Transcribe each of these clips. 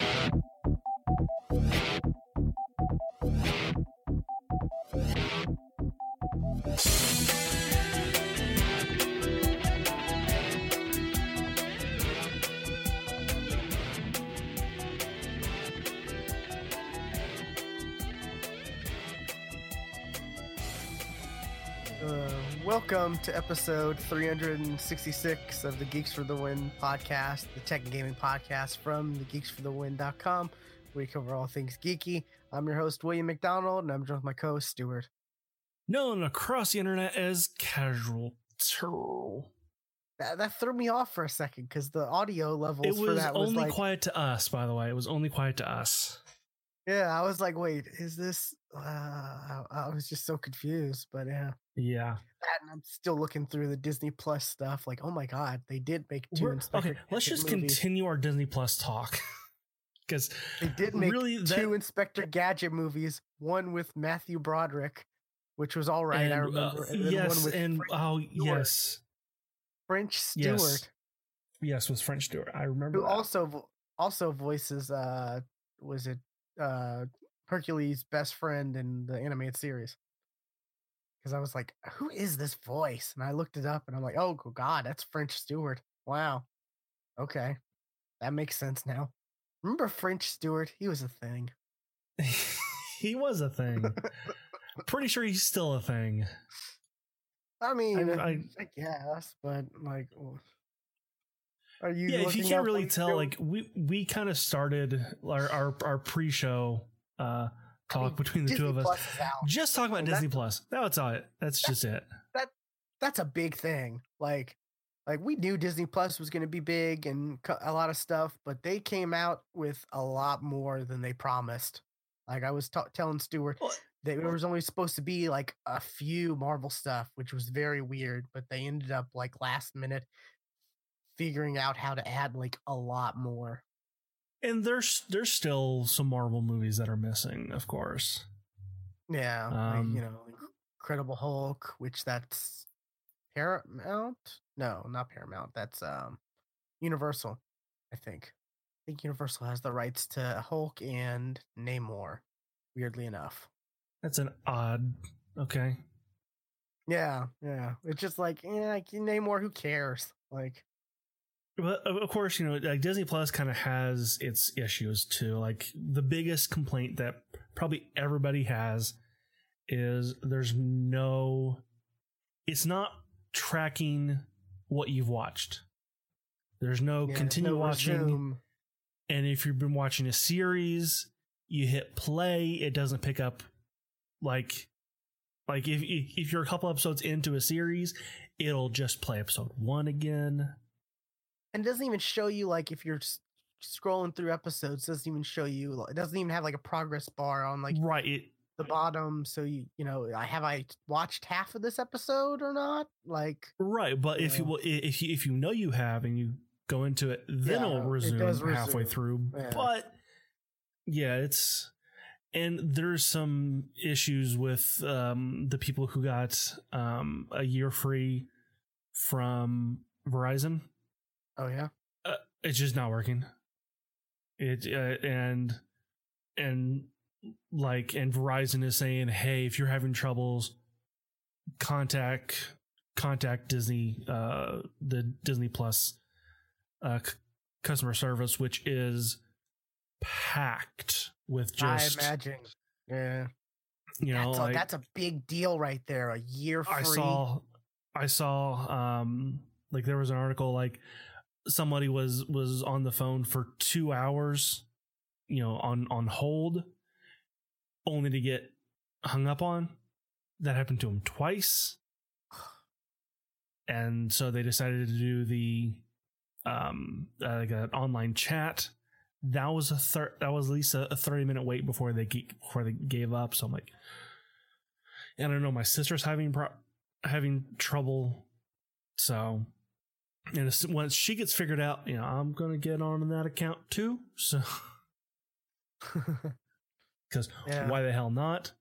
Uh, welcome to episode 366 of the Geeks for the Win podcast, the tech and gaming podcast from the geeksforthewin.com, where we cover all things geeky. I'm your host, William McDonald, and I'm joined with my co host, Stuart. Known across the internet as Casual Turl. That, that threw me off for a second because the audio levels It for was that was only like, quiet to us, by the way. It was only quiet to us. Yeah, I was like, wait, is this? Uh, I, I was just so confused, but yeah. Yeah. That, and I'm still looking through the Disney Plus stuff. Like, oh my god, they did make 2 Inspector okay, let's just movies. continue our Disney Plus talk. Because They did make really, that- two Inspector Gadget movies. One with Matthew Broderick, which was all right. I and, uh, remember. and yes, one with and French, oh Stewart. yes, French Stewart, yes, yes, with French Stewart. I remember. who that. also also voices. Uh, was it uh Hercules' best friend in the animated series? Because I was like, who is this voice? And I looked it up, and I'm like, oh god, that's French Stewart. Wow. Okay, that makes sense now. Remember French Stewart? He was a thing. he was a thing. Pretty sure he's still a thing. I mean, I- I, I guess, but like, are you? yeah, if you can't really tell, like we we kind of started our our, our pre-show uh I talk mean, between the Disney two of us. Plus. Just talk about And Disney that's- Plus. That's all it. That's just it. That That's a big thing. Like, like we knew Disney Plus was going to be big and a lot of stuff, but they came out with a lot more than they promised. Like I was ta- telling Stuart, Well, there was only supposed to be like a few Marvel stuff, which was very weird. But they ended up like last minute figuring out how to add like a lot more. And there's there's still some Marvel movies that are missing, of course. Yeah, like, Um, you know, Incredible Hulk, which that's Paramount. No, not Paramount. That's um Universal. I think. I think Universal has the rights to Hulk and Namor. Weirdly enough. That's an odd. Okay. Yeah, yeah. It's just like, yeah, like, Namor. Who cares? Like, But of of course, you know, like Disney Plus kind of has its issues too. Like the biggest complaint that probably everybody has is there's no, it's not tracking what you've watched. There's no yeah, continue no watching. resume. And if you've been watching a series, you hit play, it doesn't pick up like like if if if you're a couple episodes into a series, it'll just play episode 1 again. And it doesn't even show you like if you're scrolling through episodes. Doesn't even show you. It doesn't even have like a progress bar on like right, it the bottom so you you know I have I watched half of this episode or not like right, but if you will if you if you know you have and you go into it, then Yeah, it'll it resume does halfway resume. through. Yeah. But yeah, it's and there's some issues with um the people who got um a year free from Verizon. Oh yeah? It's just not working. It uh, and and like and verizon is saying hey if you're having troubles contact contact disney uh the disney plus uh c- customer service which is packed with just I imagine. Yeah. You know that's, a, like that's a big deal right there a year free I saw I saw um like there was an article like somebody was was on the phone for 2 hours you know on on hold only to get hung up on. That happened to him twice. And so they decided to do the um uh, like an online chat. That was a thir- that was at least a, a 30 minute wait before they ge- before they gave up. So i'm like and i know my sister's having pro- having trouble. So and as, once she gets figured out you know i'm gonna get on in that account too so because Yeah. why the hell not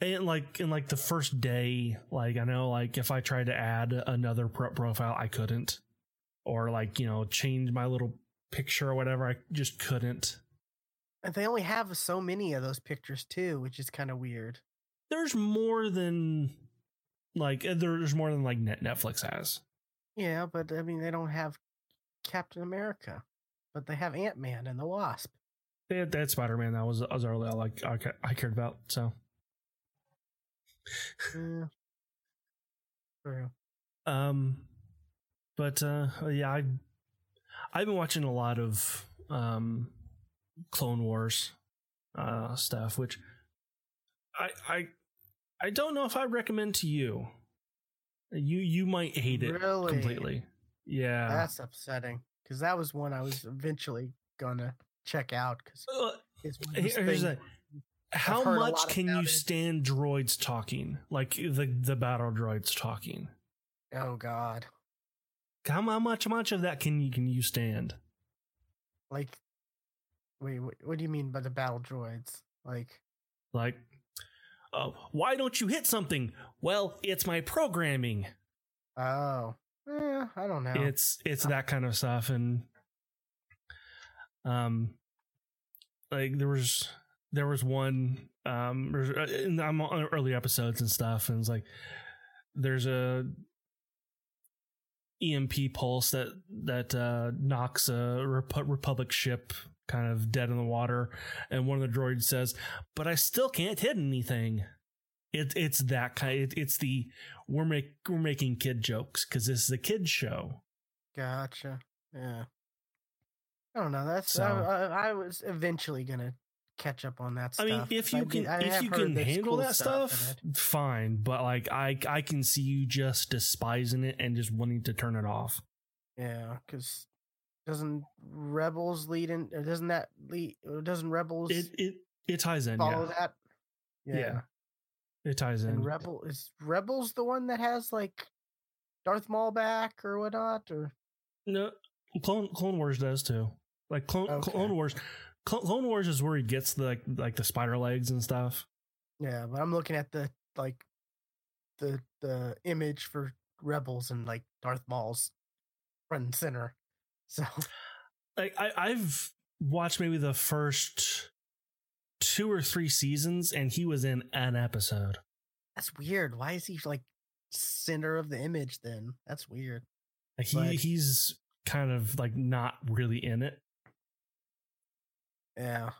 and like in like the first day like i know like if i tried to add another pro- profile i couldn't or like you know change my little picture or whatever i just couldn't And they only have so many of those pictures too, which is kind of weird. There's more than like uh, there's more than like Netflix has. Yeah, but I mean, they don't have Captain America, but they have Ant Man and the Wasp. They had that Spider Man that was was all like I, I cared about. So Yeah. True. um, but uh, yeah, I I've been watching a lot of um Clone Wars uh stuff, which I I I don't know if I recommend to you. You you might hate it Really? completely. Yeah. That's upsetting because that was one I was eventually gonna check out because Uh, it's one of Here- those here's How much can you it. stand droids talking? Like the the battle droids talking. Oh God! How, how much how much of that can you can you stand? Like, wait, what, what do you mean by the battle droids? Like, Like, oh, why don't you hit something? Well, it's my programming. oh, eh, I don't know. It's it's that kind of stuff, and um, like there was there was one um, uh, I'm on early episodes and stuff, and it's like there's a EMP pulse that that uh, knocks a Repu- Republic ship kind of dead in the water, and one of the droids says, "But I still can't hit anything." It, it's that kind. It, it's the we're make we're making kid jokes because this is a kid show. Gotcha. Yeah. I don't know. That's So- I, I, I was eventually gonna catch up on that Stuff. I mean, if you did- can I if you can handle cool that stuff stuff, fine. But like I I can see you just despising it and just wanting to turn it off. Yeah, because doesn't Rebels lead in? Or doesn't that lead? Or doesn't Rebels It it it ties in. follow Yeah, that? Yeah. it ties in. And Rebel is Rebels the one that has like Darth Maul back or whatnot, or no, Clone Clone Wars does too. Like Clone Okay. Clone Wars, Clone, Clone Wars is where he gets the like, like the spider legs and stuff. yeah. But I'm looking at the like the the image for Rebels and like Darth Maul's front and center. So Like I I've watched maybe the first two or three seasons, and he was in an episode. that's weird. Why is he like center of the image then? That's weird. Like he But- he's kind of like not really in it. Yeah.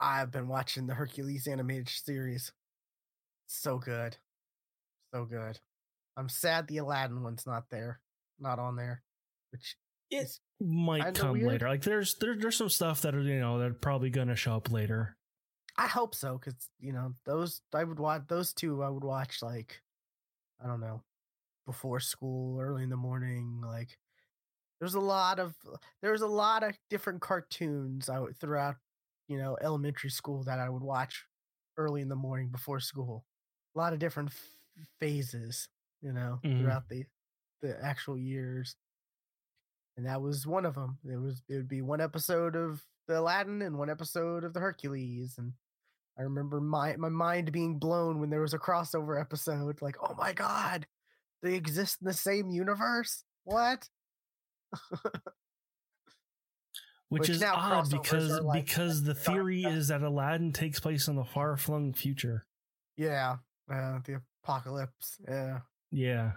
I've been watching the Hercules animated series. So good. So good. I'm sad the Aladdin one's not there. Not on there. Which It might come weird. later. Like there's there, there's some stuff that are you know that are probably gonna show up later. I hope so, because you know, those I would watch those two I would watch like I don't know, before school, early in the morning, like there's a lot of there's a lot of different cartoons I would throughout, you know, elementary school that I would watch early in the morning before school. A lot of different f- phases, you know, Mhm. throughout the the actual years. And that was one of them. It was it would be one episode of the Aladdin and one episode of the Hercules and I remember my my mind being blown when there was a crossover episode like, "Oh my god, they exist in the same universe?" What? Which, Which is odd because like because the theory is that Aladdin takes place in the far flung future. Yeah, uh, the apocalypse. Yeah, Yeah.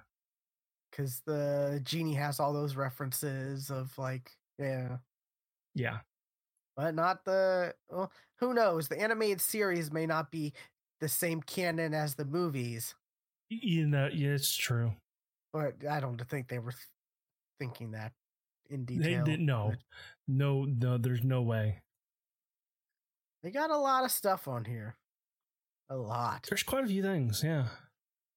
Because the genie has all those references of like, yeah, Yeah. but not the. Well, who knows? The animated series may not be the same canon as the movies, You know, yeah, it's true. but I don't think they were th- thinking that in detail They didn't know. No, no, there's no way. They got a lot of stuff on here. A lot. There's quite a few things, yeah.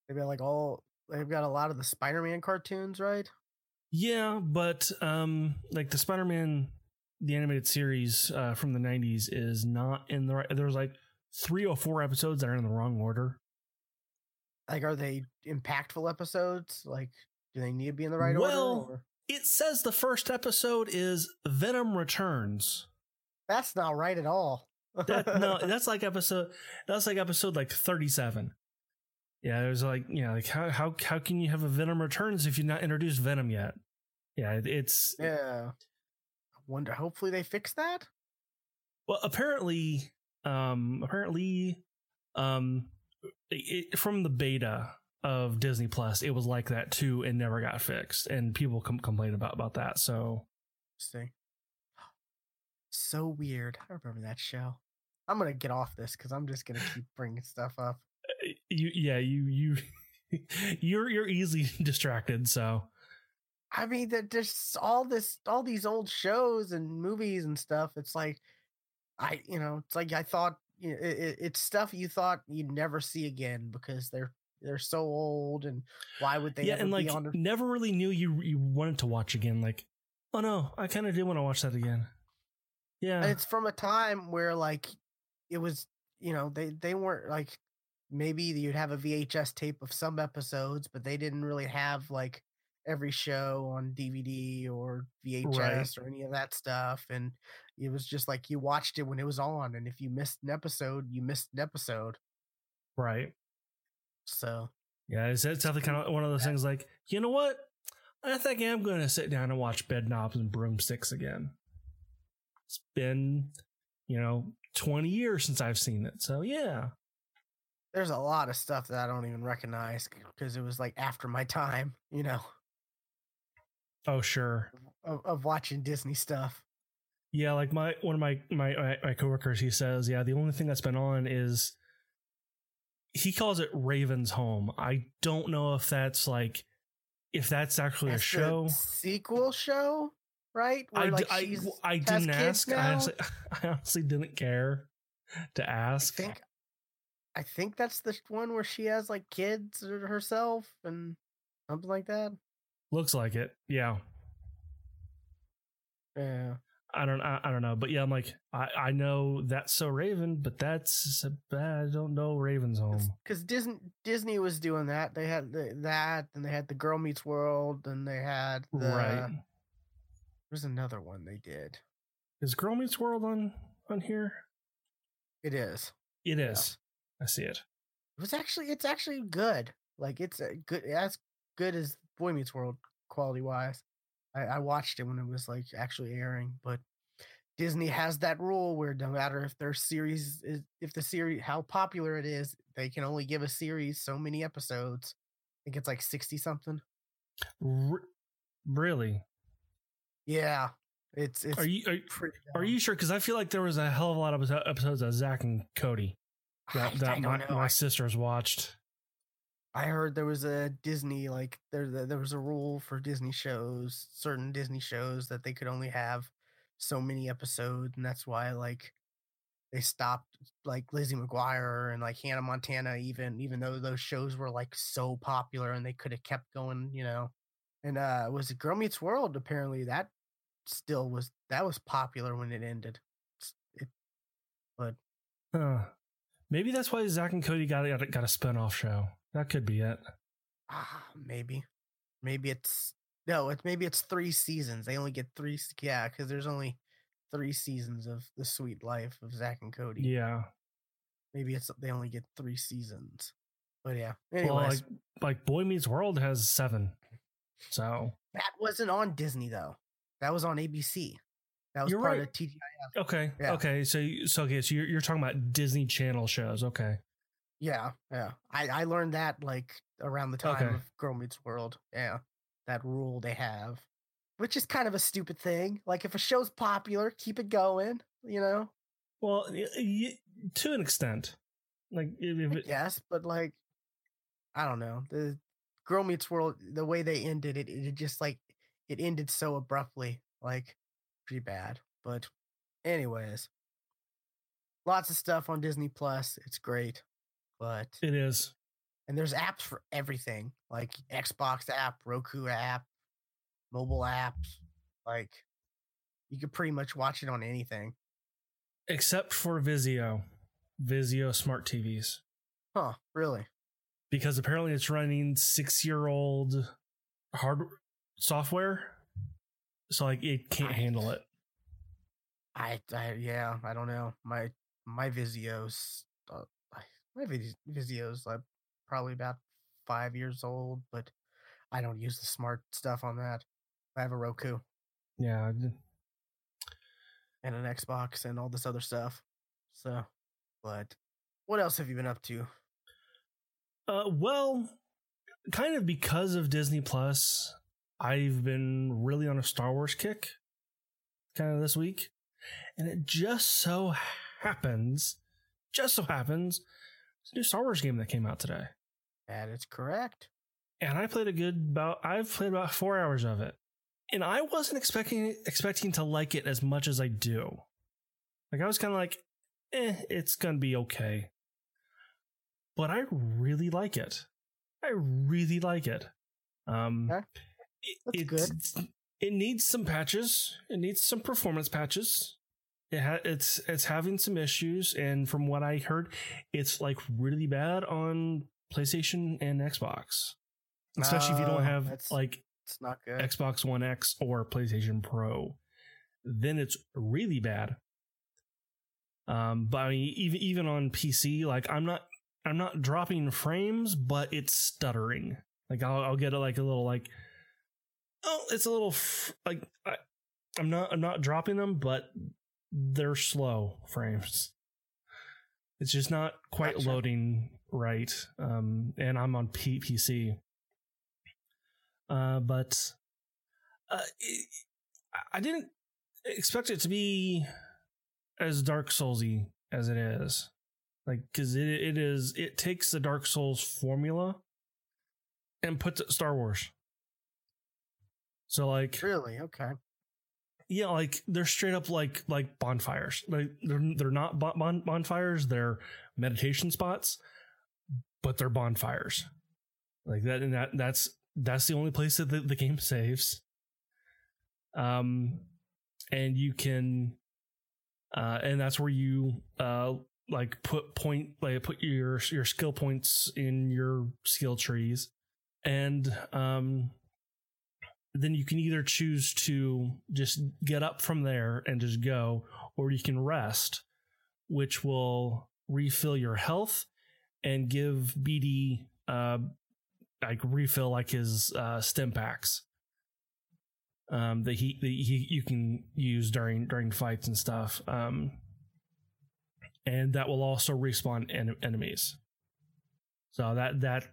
They've got like all. They've got a lot of the Spider-Man cartoons, right? Yeah, but um like the Spider-Man the animated series uh from the 90s is not in the right there's like 3 or 4 episodes that are in the wrong order. Like, are they impactful episodes? Like, do they need to be in the right Well- order? Or? It says the first episode is Venom Returns. That's not right at all. That no, that's like episode that's like episode like 37. Yeah, it was like, you know, like how how how can you have a Venom Returns if you've not introduced Venom yet? Yeah, it's yeah. I wonder. Hopefully, they fix that. Well, apparently, um, apparently, um, it, from the beta of Disney Plus, it was like that too, and never got fixed, and people com- complain about about that. So, Interesting. So weird. I remember that show. I'm gonna get off this because I'm just gonna keep bringing stuff up. You, yeah, you, you, you're you're easily distracted. So, I mean, that just all this, all these old shows and movies and stuff. It's like, I, you know, it's like I thought you know, it, it- it's stuff you thought you'd never see again because they're they're so old and why would they yeah, and like? The, never really knew you you wanted to watch again. Like, oh no, I kind of did want to watch that again. Yeah, and it's from a time where like it was, you know, they they weren't like maybe you'd have a VHS tape of some episodes, but they didn't really have like every show on DVD or VHS or any of that stuff. And it was just like you watched it when it was on, and if you missed an episode, you missed an episode. right. So Yeah, it's, it's definitely kind of one of those things. Like, you know what? I think I'm going to sit down and watch Bedknobs and Broomsticks again. It's been, you know, 20 years since I've seen it. So yeah, there's a lot of stuff that I don't even recognize because it was like after my time, you know, oh sure. of, of watching Disney stuff. Yeah, like my one of my, my my coworkers, he says, yeah, the only thing that's been on is he calls it Raven's Home. I don't know if that's like if that's actually That's a show. sequel show, right? I, Where, d- like, I, I didn't ask. I honestly, I honestly didn't care to I ask. think I think that's the one where she has like kids or herself and something like that. Looks like it. Yeah. Yeah. I don't I, I don't know, but yeah, I'm like I I know that's so Raven, but that's I don't know Raven's home. Because Disney Disney was doing that. They had the, that, and they had the Girl Meets World, and they had the, right? There's another one they did. Is Girl Meets World on on here? It is. It is. I see it. It was actually. It's actually good. Like it's a good. As good as Boy Meets World quality wise. I, I watched it when it was like actually airing, but Disney has that rule where no matter if their series is if the series how popular it is, they can only give a series so many episodes. I think it's like sixty something. R- really? Yeah, it's it's Are you are, pretty. are you sure? Because I feel like there was a hell of a lot of episodes of Zack and Cody that, I, that I my, my sisters watched. I heard there was a Disney like there there was a rule for Disney shows, certain Disney shows that they could only have so many episodes, and that's why like they stopped like Lizzie McGuire and like Hannah Montana, even even though those shows were like so popular and they could have kept going, you know. And uh was it Girl Meets World? Apparently that still was that was popular when it ended. It, but Huh. Maybe that's why Zack and Cody got got, a- got a spinoff show. That could be it. Ah, maybe, maybe it's no. It's maybe it's three seasons. They only get three. Yeah, because there's only three seasons of the Suite Life of Zack and Cody. Yeah. Maybe it's they only get three seasons. But yeah. Well, like like Boy Meets World has seven. So that wasn't on Disney though. That was on ABC. That was You're part right. of TGI. okay, Yeah. okay. So so okay. So you're you're talking about Disney Channel shows. Okay. Yeah, yeah. I I learned that like around the time Okay. of Girl Meets World. Yeah, that rule they have, which is kind of a stupid thing. Like if a show's popular, keep it going. You know. Well, y- y- to an extent, like if, Yes, but like, I don't know. The Girl Meets World, the way they ended it, it just like it ended so abruptly, like pretty bad. But, anyways, lots of stuff on Disney Plus. It's great, but it is. and there's apps for everything, like Xbox app, Roku app, mobile apps. Like, you could pretty much watch it on anything. except for Vizio, Vizio smart TVs, Huh? Really? because apparently it's running six year old hard software, so like it can't handle it. I, I yeah, I don't know. My my Vizio's uh, my Vizio's like probably about five years old, but I don't use the smart stuff on that. I have a Roku. Yeah. I and an Xbox and all this other stuff. So, but what else have you been up to? Uh, well, kind of because of Disney Plus, I've been really on a Star Wars kick kind of this week. And it just so happens, just so happens, it's a new Star Wars game that came out today. That is correct. And I played a good about I've played about four hours of it. And I wasn't expecting expecting to like it as much as I do. Like I was kind of like, eh, it's gonna be okay. But I really like it. I really like it. Um, Okay. That's it, good. It needs some patches. It needs some performance patches. It ha- it's it's having some issues, and from what I heard, it's like really bad on PlayStation and Xbox, especially if you Oh, don't have that's- like It's not good. Xbox One X or PlayStation Pro. Then it's really bad. Um, but I mean, even even on PC, like I'm not I'm not dropping frames, but it's stuttering. Like I'll I'll get a, like a little like oh, it's a little f- like I, I'm not I'm not dropping them, but they're slow frames. It's just not quite Gotcha. loading right. Um, and I'm on P- PC. Uh, but uh, it, I didn't expect it to be as Dark Soulsy as it is. Like, because it, it is, it takes the Dark Souls formula and puts it Star Wars. So, like, Really? Okay. yeah, like they're straight up like like bonfires. Like they're they're not bon- bon- bonfires. They're meditation spots, but they're bonfires. Like that, and that that's that's the only place that the, the game saves. Um, and you can, uh, and that's where you uh like put point like put your your skill points in your skill trees, and um then you can either choose to just get up from there and just go, or you can rest, which will refill your health and give BD uh like refill like his uh stim packs. Um that he that he you can use during during fights and stuff. Um and that will also respawn en- enemies. So that that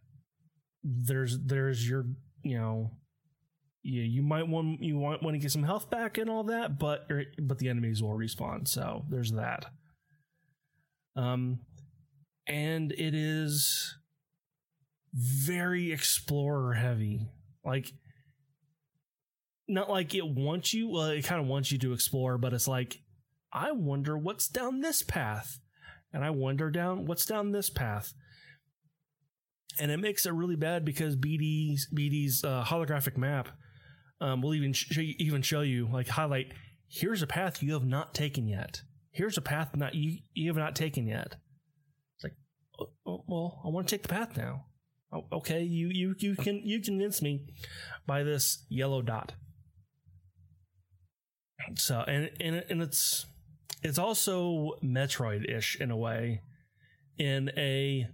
there's there's your you know you, you might want you want want to get some health back and all that, but but the enemies will respawn. So there's that. Um, and it is very explorer heavy. Like, not like it wants you. Well, it kind of wants you to explore, but it's like, I wonder what's down this path, and I wonder down what's down this path and it makes it really bad because BD's BD's uh, holographic map um, will even show you, even show you like highlight. Here's a path you have not taken yet. Here's a path not you you have not taken yet. It's like, oh, oh, well, I want to take the path now. Oh, okay, you you you can you convince me by this yellow dot. So and and and it's it's also Metroid ish in a way, in a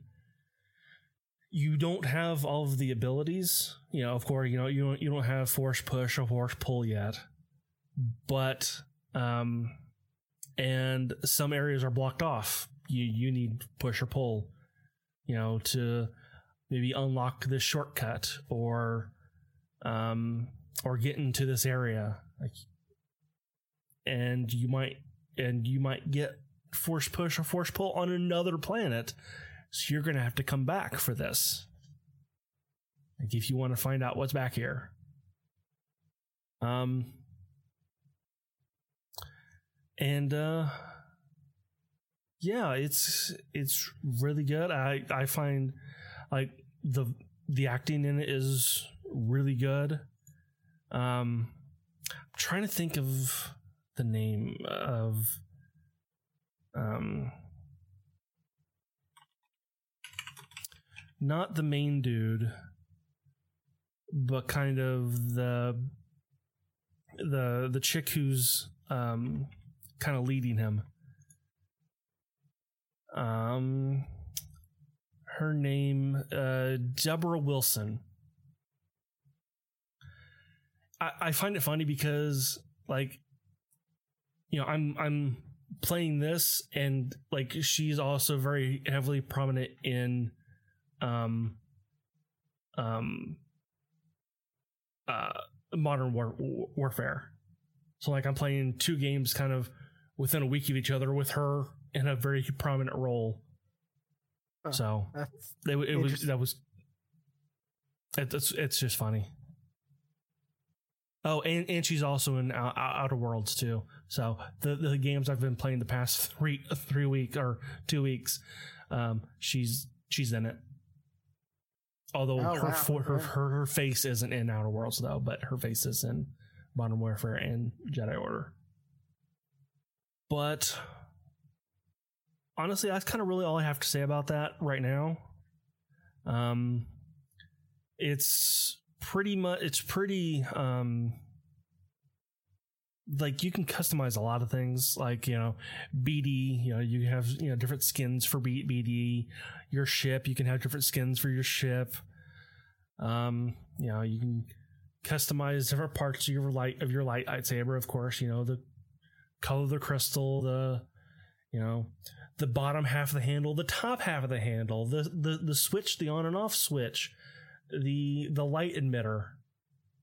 you don't have all of the abilities. You know, of course, you know you don't you don't have force push or force pull yet, but um, and some areas are blocked off. You you need push or pull, you know, to maybe unlock this shortcut or um or get into this area. Like, and you might and you might get force push or force pull on another planet so you're going to have to come back for this. Like if you want to find out what's back here. Um and uh yeah, it's it's really good. I I find like the the acting in it is really good. Um I'm trying to think of the name of um not the main dude, but kind of the the the chick who's um kind of leading him. Um her name uh Deborah Wilson. I, I find it funny because like you know, I'm I'm playing this and like she's also very heavily prominent in um um uh modern war, warfare. So like I'm playing two games kind of within a week of each other with her in a very prominent role. Huh. So That's it, it was that was it, it's it's just funny. Oh, and, and she's also in Ou- Outer Worlds too. So the the games I've been playing the past three three week or two weeks, um, she's she's in it. Although Oh, her, wow, her her her face isn't in Outer Worlds though, but her face is in Modern Warfare and Jedi Order. But honestly, that's kind of really all I have to say about that right now. Um, it's pretty much it's pretty um like you can customize a lot of things like you know bd you know you have you know different skins for B- bd your ship. You can have different skins for your ship. Um you know you can customize different parts of your light of your light lightsaber of course you know the color of the crystal the you know the bottom half of the handle the top half of the handle the the, the switch the on and off switch the the light emitter.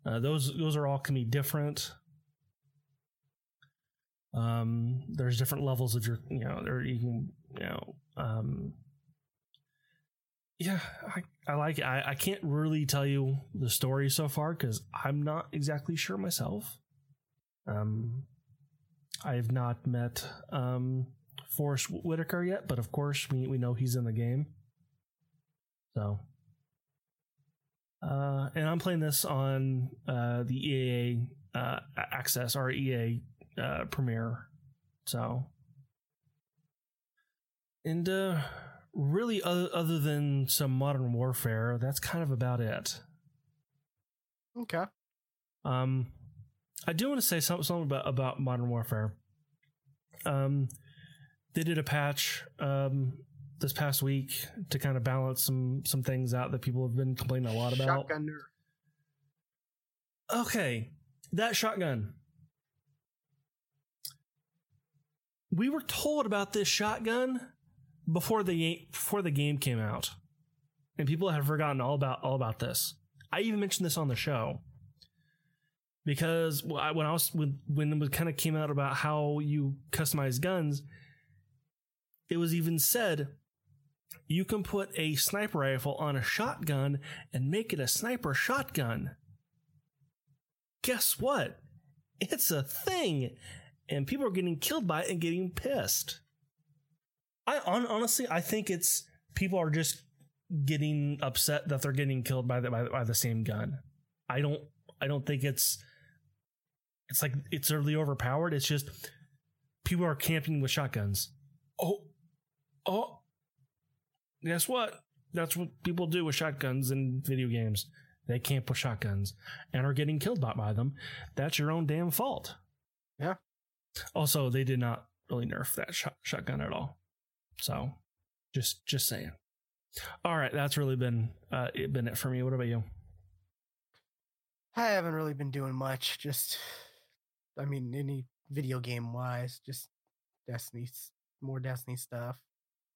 Uh, those those are all can be different. Um there's different levels of your you know there you can you know um yeah i i like it. I, I can't really tell you the story so far because i'm not exactly sure myself. Um i have not met um Forest Whitaker yet but of course we, we know he's in the game. So uh, and I'm playing this on uh, the EA uh, Access or EA uh, Premier. So, and uh, really, other, other than some Modern Warfare, that's kind of about it. okay. Um, I do want to say something, something about about Modern Warfare. Um, they did a patch um this past week to kind of balance some some things out that people have been complaining a lot about. Shotgunner. Okay, that shotgun. We were told about this shotgun before the before the game came out, and people have forgotten all about all about this. I even mentioned this on the show because when I was when when it kind of came out about how you customize guns, it was even said you can put a sniper rifle on a shotgun and make it a sniper shotgun guess what? It's a thing, and people are getting killed by it and getting pissed. I on, honestly, I think it's people are just getting upset that they're getting killed by the by, by the same gun. I don't I don't think it's it's like it's really overpowered. It's just people are camping with shotguns. Oh, oh, guess what? That's what people do with shotguns in video games. They camp with shotguns and are getting killed by, by them. That's your own damn fault. Yeah. Also, they did not really nerf that shot, shotgun at all. So, just just saying. All right, that's really been uh, it been it for me. What about you? I haven't really been doing much. Just, I mean, any video game wise, just Destiny, more Destiny stuff.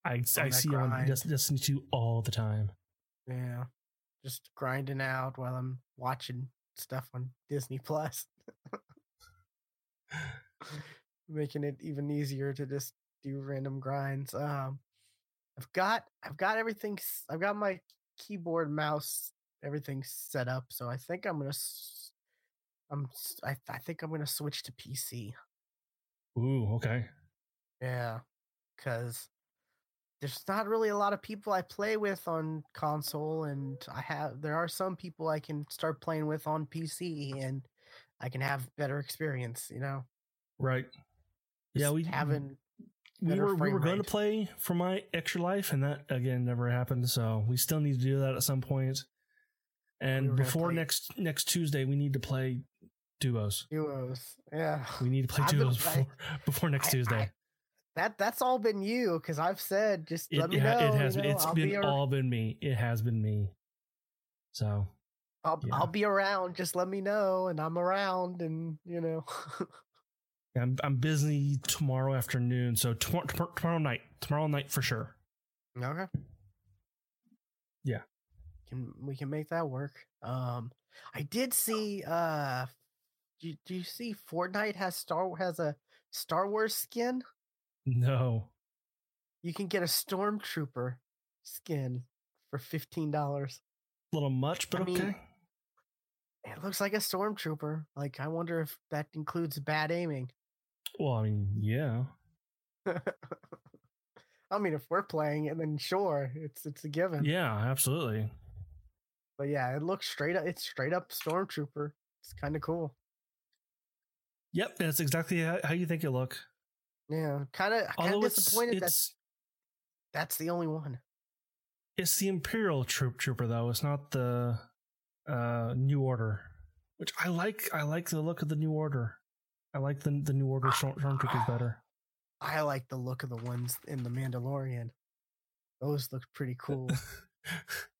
I, I see you on Destiny 2 all the time. Yeah, just grinding out while I'm watching stuff on Disney Plus, making it even easier to just do random grinds. Um, I've got I've got everything. I've got my keyboard, mouse, everything set up. So I think I'm gonna. I'm. I, I think I'm gonna switch to PC. Ooh, okay. Yeah, because there's not really a lot of people I play with on console, and I have there are some people I can start playing with on PC, and I can have better experience. You know, Right. Yeah, Just we having we were we were going to play for my extra life, and that again never happened. So we still need to do that at some point. And gonna before next next Tuesday, we need to play duos. duos. Yeah, We need to play I've duos before before next I- Tuesday. I- that that's all been you because I've said just it, let me know. it has you know, it's I'll been be all been me. It has been me. So I'll, yeah. I'll be around. Just let me know, and I'm around, and you know. I'm I'm busy tomorrow afternoon, so tomorrow tomorrow night, tomorrow night for sure. Okay. Yeah. Can we can make that work. Um I did see uh do, do you see Fortnite has Star has a Star Wars skin? No. You can get a stormtrooper skin for fifteen dollars. A little much, but I mean, okay. It looks like a stormtrooper. Like I wonder if that includes bad aiming. Well, I mean, yeah. I mean, if we're playing it, then sure, it's it's a given. Yeah, absolutely. But yeah, it looks straight up. It's straight up stormtrooper. It's kind of cool. Yep, that's exactly how, how you think it look. Yeah, kind of kind of disappointed that it's that's the only one. it's the Imperial troop trooper though. It's not the uh New Order, which I like. I like the look of the New Order. I like the the New Order stormtroopers better. I like the look of the ones in the Mandalorian. Those look pretty cool.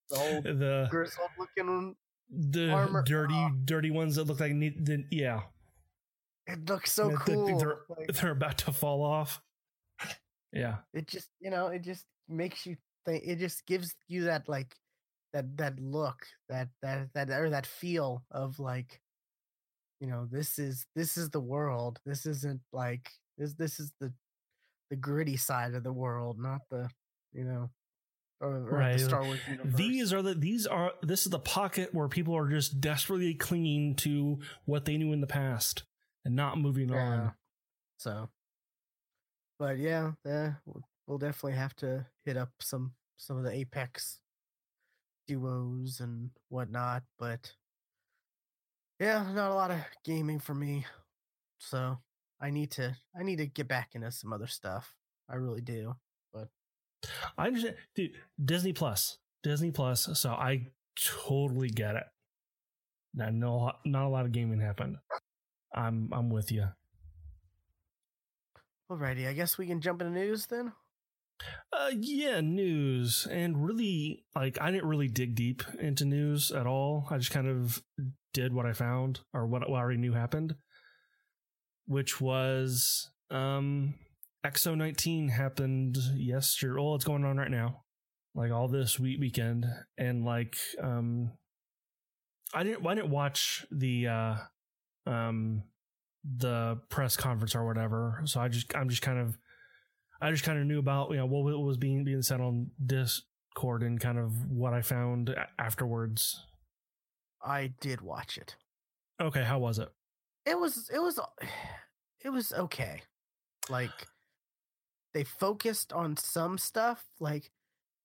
The old the grizzled looking. the armor- dirty oh. dirty ones that look like need the, yeah It looks so cool. they're, Like, they're about to fall off yeah it just you know it just makes you think. It just gives you that like that that look that that that or that feel of like you know this is this is the world. This isn't like this. This is the the gritty side of the world, not the you know or, or Right, the Star Wars universe. these are the these are this is the pocket where people are just desperately clinging to what they knew in the past and not moving Yeah. on So, but yeah, yeah, we'll, we'll definitely have to hit up some some of the Apex duos and whatnot. But yeah, not a lot of gaming for me. So I need to I need to get back into some other stuff. I really do. But I understand dude disney plus disney plus so i totally get it now no not a lot of gaming happened i'm i'm with you Alrighty, I guess we can jump into news then. Uh, yeah, news, and really, like, I didn't really dig deep into news at all. I just kind of did what I found or what, I already knew happened, which was um, XO nineteen happened yesterday. Oh, it's going on right now, like all this week weekend, and like, um, I didn't, I didn't watch the uh, um, the press conference or whatever. So I just, I'm just kind of. I just kind of knew about you know what was being being said on Discord and kind of what I found afterwards. I did watch it. Okay, how was it? it was it was it was okay like they focused on some stuff like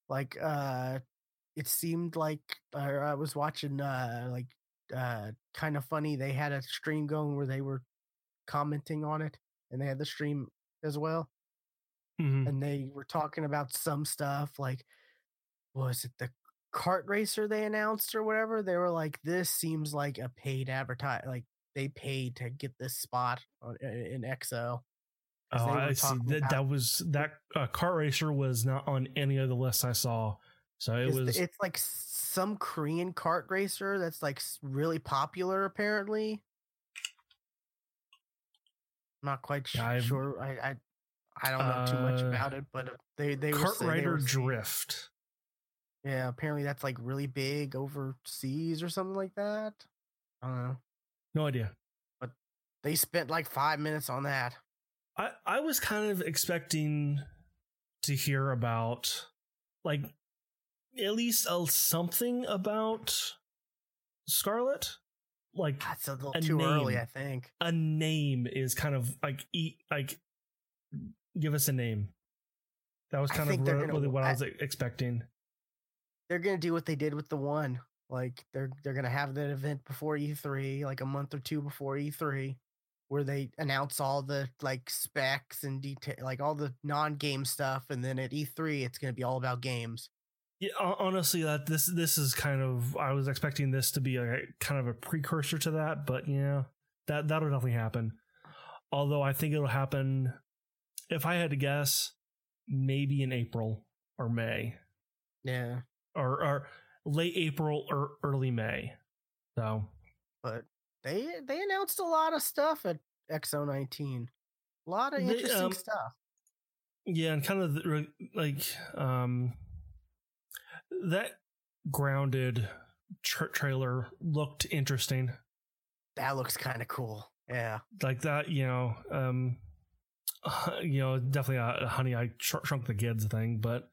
like uh it seemed like i was watching uh like uh kind of funny they had a stream going where they were commenting on it and they had the stream as well Mhm. and they were talking about some stuff like was it the kart racer they announced or whatever they were like this seems like a paid advertise like they paid to get this spot on, in XO. 'Cause Oh, I see. That about- that was that uh, car racer was not on any of the lists I saw. So it was it's like some Korean kart racer that's like really popular apparently. Not quite I've- sure. I, I I don't know too much Uh, about it, but uh, they they were Kart they Rider were saying- Drift. Yeah, apparently that's like really big overseas or something like that. I don't know. No idea. But they spent like five minutes on that. I I was kind of expecting to hear about like at least a, something about Scarlett. Like That's a little A too early, name. I think. a name is kind of like eat like give us a name. That was kind of gonna- really what I I- was expecting. They're gonna do what they did with the one. Like they're they're gonna have that event before E3, like a month or two before E3, where they announce all the like specs and detail, like all the non-game stuff, and then at E3 it's gonna be all about games. Yeah, honestly, that this this is kind of I was expecting this to be a kind of a precursor to that, but yeah, that that'll definitely happen. Although I think it'll happen, if I had to guess, maybe in April or May, Yeah, or or late April or early May. So but they they announced a lot of stuff at XO19. A lot of They, interesting um, stuff. Yeah, and kind of the, like um that grounded tra- trailer looked interesting. That looks kind of cool. Yeah. Like that, you know, um you know, definitely a, a honey I shrunk the kids thing, but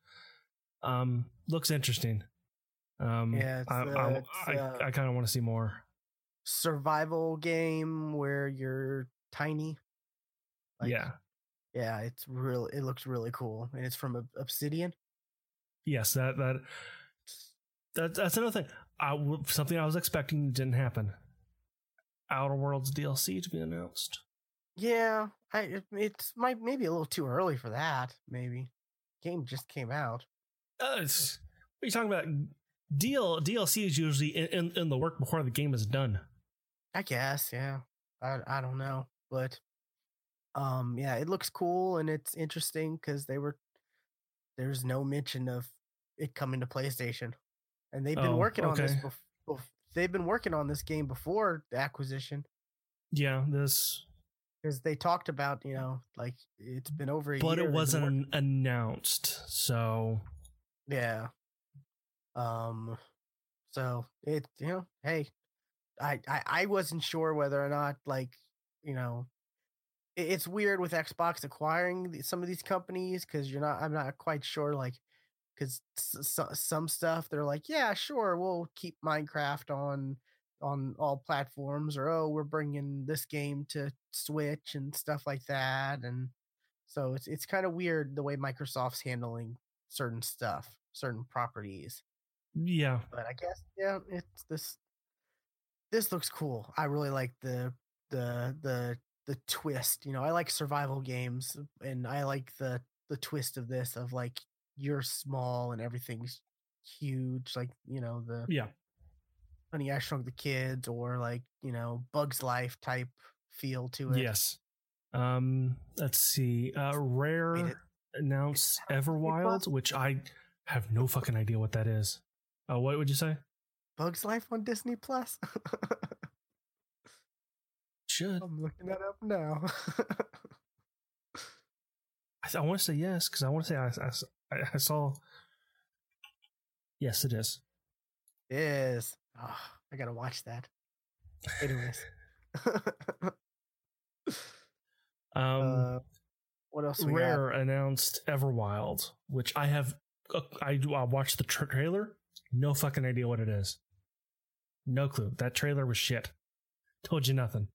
um looks interesting. Um Yeah, it's, I I, I, I kind of want to see more. Survival game where you're tiny. Like, yeah. Yeah, it's real. It looks really cool, and it's from Obsidian. Yes, that that that that's another thing. I something I was expecting didn't happen. Outer Worlds DLC to be announced. Yeah, I it, it's might maybe a little too early for that. Maybe game just came out. Uh, it's, what are you talking about? DL, DLC is usually in, in, in the work before the game is done. I guess, yeah. I I don't know, but um, yeah, it looks cool and it's interesting because they were there's no mention of it coming to PlayStation, and they've been Oh, working on this. okay. Bef- bef- they've been working on this game before the acquisition Yeah, this, because they talked about you know like it's been over a year. but year. it wasn't an- announced. So Yeah. Um. So it you know hey, I I I wasn't sure whether or not like you know. it- It's weird with Xbox acquiring some of these companies because you're not. I'm not quite sure, like, because some stuff they're like, yeah, sure, we'll keep Minecraft on on all platforms, or oh, we're bringing this game to Switch and stuff like that, and so it's it's kind of weird the way Microsoft's handling certain stuff, certain properties. yeah, But I guess yeah, it's this this looks cool. I really like the the the the twist. You know, I like survival games and I like the the twist of this of like you're small and everything's huge like, you know, the yeah. Honey I Shrunk the Kids or like, you know, Bugs Life type feel to it. Yes. Um, let's see. Uh, Rare announced Plus? Everwild, which I have no fucking idea what that is. Uh, what would you say? Bugs Life on Disney Plus. Should I'm looking that up now. I, th- I want to say yes because I want to say I I saw. Yes, it is. is. Oh, I gotta watch that. Anyways. Um, uh, what else we got? Rare announced Everwild, which I have. Uh, I I watched the tra- trailer. No fucking idea what it is. No clue. That trailer was shit. Told you nothing.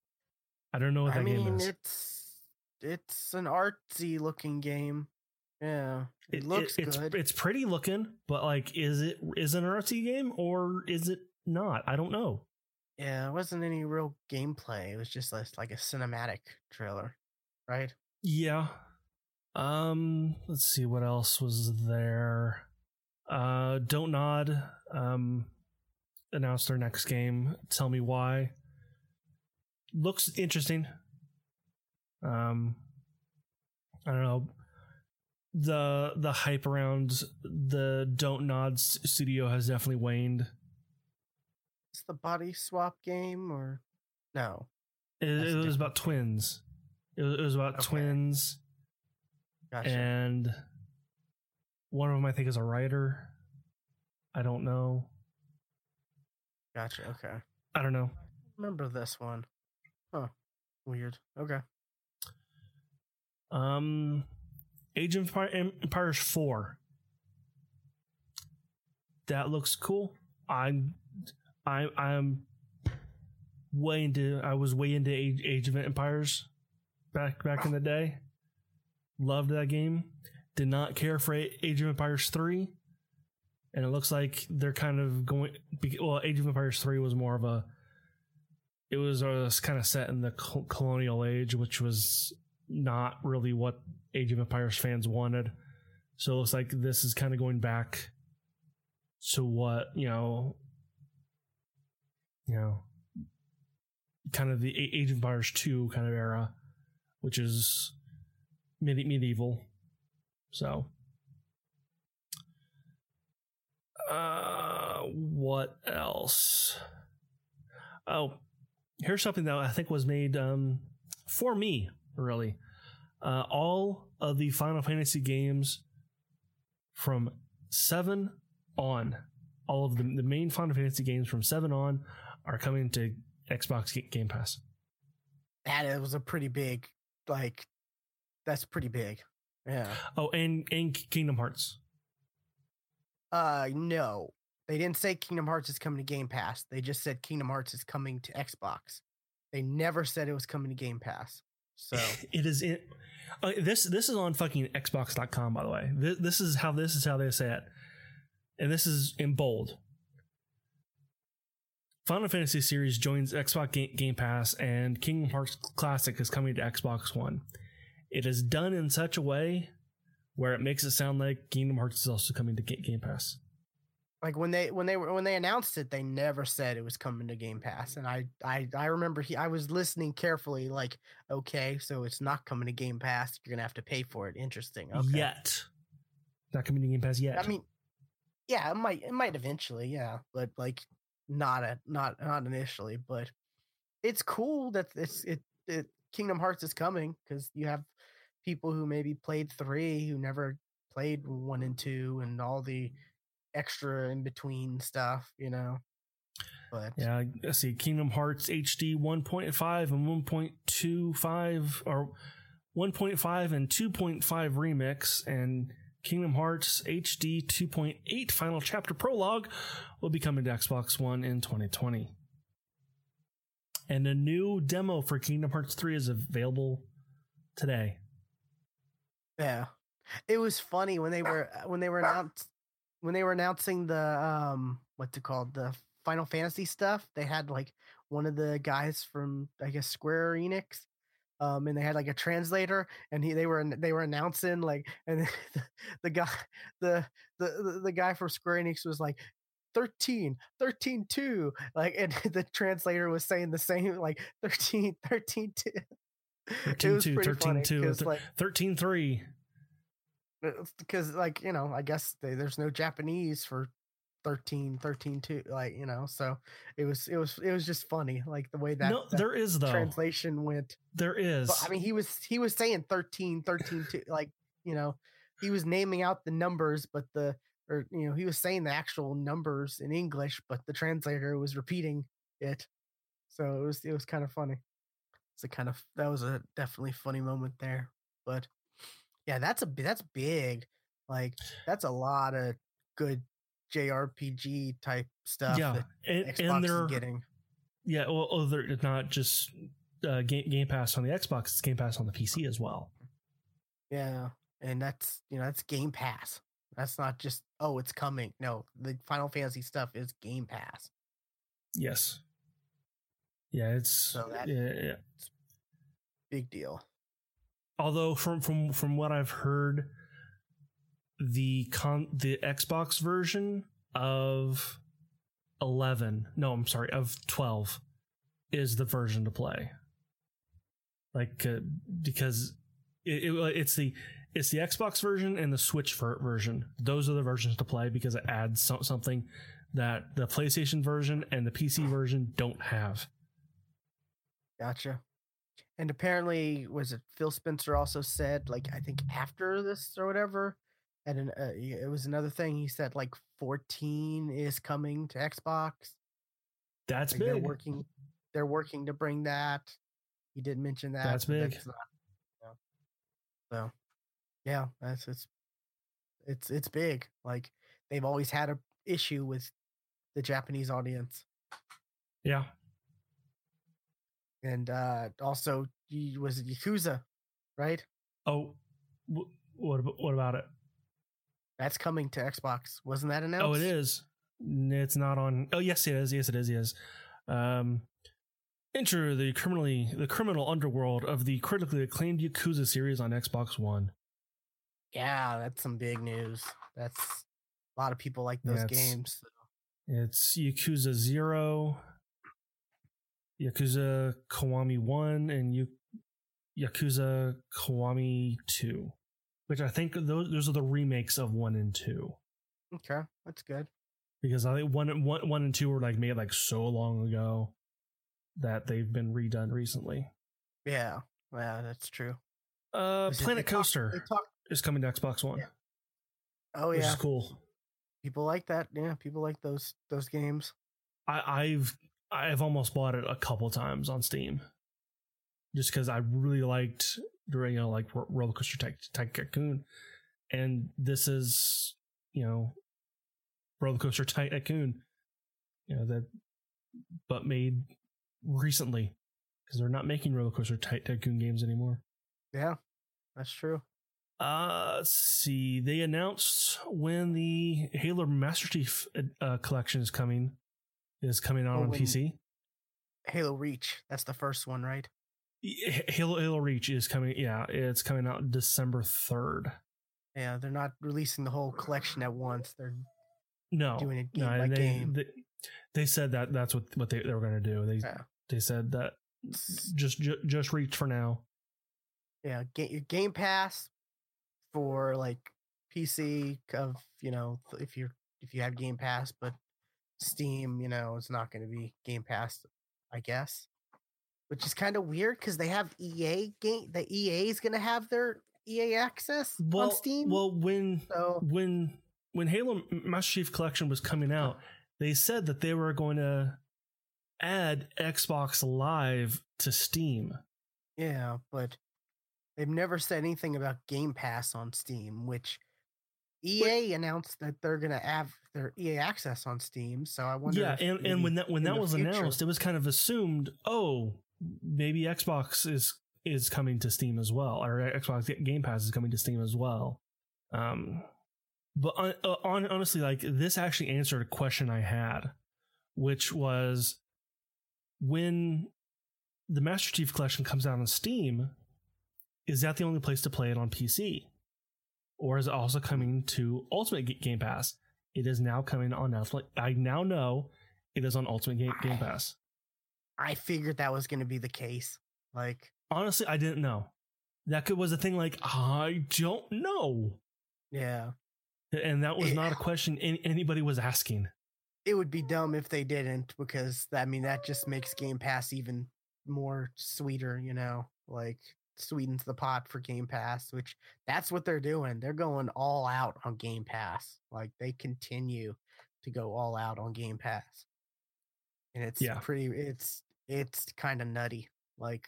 I don't know what I that game mean, is. it's it's an artsy looking game. Yeah, it, looks it's, good. It's pretty looking, but like, is it is it an artsy game or is it not? I don't know. yeah, it wasn't any real gameplay. It was just like a cinematic trailer, right? Yeah. Um. Let's see what else was there. Uh. Don't nod. Um. Announced their next game. Tell me why. Looks interesting. Um. I don't know. The the hype around the Don't Nod studio has definitely waned. It's the body swap game, or no? It, it was different. about twins. It was, it was about Okay. twins. Gotcha. and one of them I think is a writer. I don't know. gotcha. Okay. I don't know. Remember this one? Huh. Weird. Okay. Um, Age of Empire, Empires Four. That looks cool. I'm, I, I'm way into. I was way into Age, Age of Empires back back in the day. Loved that game. Did not care for Age of Empires Three, and it looks like they're kind of going. Well, Age of Empires Three was more of a. It was, uh, kind of set in the colonial age, which was not really what Age of Empires fans wanted. So it looks like this is kind of going back to what, you know, you know, kind of the Age of Empires 2 kind of era, which is medi- medieval. So, uh, what else? Oh, here's something that I think was made um, for me, really. Uh, all of the Final Fantasy games from seven on, all of the, the main Final Fantasy games from seven on are coming to Xbox Game Pass. That was a pretty big, like, that's pretty big. Yeah. Oh, and and Kingdom Hearts. Uh, no, they didn't say Kingdom Hearts is coming to Game Pass. They just said Kingdom Hearts is coming to Xbox. They never said it was coming to Game Pass. So it is in uh, this this is on fucking xbox.com by the way this, this is how this is how they say it and this is in bold final fantasy series joins xbox game pass and kingdom hearts classic is coming to xbox one it is done in such a way where it makes it sound like kingdom hearts is also coming to game pass like when they when they were when they announced it, they never said it was coming to Game Pass. And I I I remember he I was listening carefully, like, okay, so it's not coming to Game Pass. You're gonna have to pay for it. Interesting. Okay. yet not coming to game pass yet I mean, yeah, it might it might eventually, yeah, but like not a not not initially. But it's cool that it's it, it Kingdom Hearts is coming because you have people who maybe played three who never played one and two and all the extra in between stuff, you know. But Yeah, let's see. Kingdom Hearts HD 1.5 and 1.25 or 1.5 and 2.5 remix and Kingdom Hearts HD 2.8 final chapter prologue will be coming to Xbox One in 2020. And a new demo for Kingdom Hearts 3 is available today. Yeah, it was funny when they were when they were announced when they were announcing the um what's it called the Final Fantasy stuff. They had like one of the guys from I guess Square Enix. Um, and they had like a translator, and he they were they were announcing like, and the, the guy the, the the guy from Square Enix was like, 13 13 2 like and the translator was saying the same like 13 13 2 it 13 2, 13 funny 2, 'cause, like 13 3. Uh, because like you know i guess they, there's no japanese for 13 13 2 like you know so it was it was it was just funny like the way that, no, that there is though. translation went there is. but i mean he was he was saying 13 13 2 like you know he was naming out the numbers but the or you know he was saying the actual numbers in english but the translator was repeating it so it was it was kind of funny it's a kind of that was a definitely funny moment there but yeah that's a that's big like that's a lot of good jrpg type stuff yeah, and, xbox and they're getting Yeah, well, oh, they're not just uh, game, game Pass on the Xbox; it's Game Pass on the PC as well. Yeah, and that's you know that's Game Pass. That's not just oh it's coming. No, the Final Fantasy stuff is Game Pass. Yes. Yeah, it's So that- yeah, yeah. Big deal. Although from from from what I've heard, the con the Xbox version of eleven, no, I'm sorry, of twelve, is the version to play. Like uh, because it, it, it's the it's the Xbox version and the Switch ver- version. Those are the versions to play because it adds so- something that the PlayStation version and the PC version don't have. Gotcha. And apparently, was it Phil Spencer also said like I think after this or whatever, and an, uh, it was another thing he said like 14 is coming to Xbox. That's Like big. they're working, they're working to bring that. He did mention that. That's big. not- yeah. So, yeah, that's it's it's it's big. Like they've always had a issue with the Japanese audience, Yeah. And uh also y- was it Yakuza, right? Oh, wh- what about, what about it? That's coming to Xbox. Wasn't that announced? Oh, it is. It's not on. Oh, yes, it is. Yes, it is. Yes. Um, enter the criminally the criminal underworld of the critically acclaimed Yakuza series on Xbox One. Yeah, that's some big news. That's a lot of people like those Yeah, it's- games. It's Yakuza Zero, Yakuza Kiwami One, and Yu- Yakuza Kiwami Two, which I think those those are the remakes of one and two. Okay, that's good. because I think one, one, one and two were like made like so long ago that they've been redone recently. Yeah, yeah, that's true. Uh, Planet talk- Coaster they talk- is coming to Xbox One, Yeah. oh which yeah, is cool. people like that. Yeah, people like those those games. I, I've I've almost bought it a couple times on Steam, just because I really liked during you know like Ro- Roller Coaster Ty- Tycoon, and this is you know Roller Coaster Tycoon, you know that, but made recently because they're not making Roller Coaster Ty- Tycoon games anymore. Yeah, that's true. Uh, let's see. They announced when the Halo Master Chief uh, collection is coming. Is coming out Oh, on PC. Halo Reach. That's the first one, right? Halo Halo Reach is coming. Yeah, it's coming out December third. Yeah, they're not releasing the whole collection at once. They're No, doing it game no, by they, game. they they said that that's what what they, they were going to do. They Yeah. they said that just ju- just Reach for now. yeah, ga- your Game Pass for like PC of you know if you're if you have Game Pass, but Steam, you know, it's not going to be Game Pass, I guess. Which is kind of weird because they have EA game. The EA is going to have their EA access Well, on Steam. well, when so when when Halo Master Chief Collection was coming out, they said that they were going to add Xbox Live to Steam. Yeah, but they've never said anything about Game Pass on Steam, which EA announced that they're gonna have their EA access on Steam. So I wonder. yeah, if and, and when that when that was future- announced, it was kind of assumed, oh, maybe Xbox is is coming to Steam as well, or Xbox Game Pass is coming to Steam as well. Um, but on, uh, on honestly, like this actually answered a question I had, which was when the Master Chief Collection comes out on Steam, is that the only place to play it on PC, or is it also coming to Ultimate Game Pass? It is now coming on Netflix. I now know it is on Ultimate Game, Game Pass. I figured that was gonna be the case. Like, Honestly, I didn't know. That could was a thing like I don't know, yeah, and that was Eh. not a question any, anybody was asking. it would be dumb if they didn't, because I mean that just makes Game Pass even more sweeter. You know, like sweetens the pot for Game Pass, which that's what they're doing. They're going all out on Game Pass. Like they continue to go all out on Game Pass. And it's Yeah. pretty it's it's kind of nutty. Like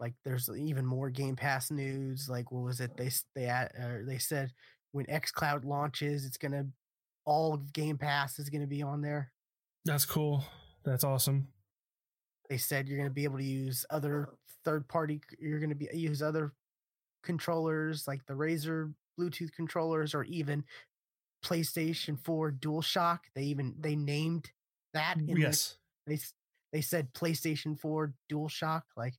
like there's even more Game Pass news. Like what was it? They they uh, they said when XCloud launches, it's going to all Game Pass is going to be on there. That's cool. That's awesome. They said you're going to be able to use other third party you're going to be use other controllers like the Razer Bluetooth controllers or even PlayStation 4 DualShock. They even they named that mm, in the- yes, they they said PlayStation 4 DualShock like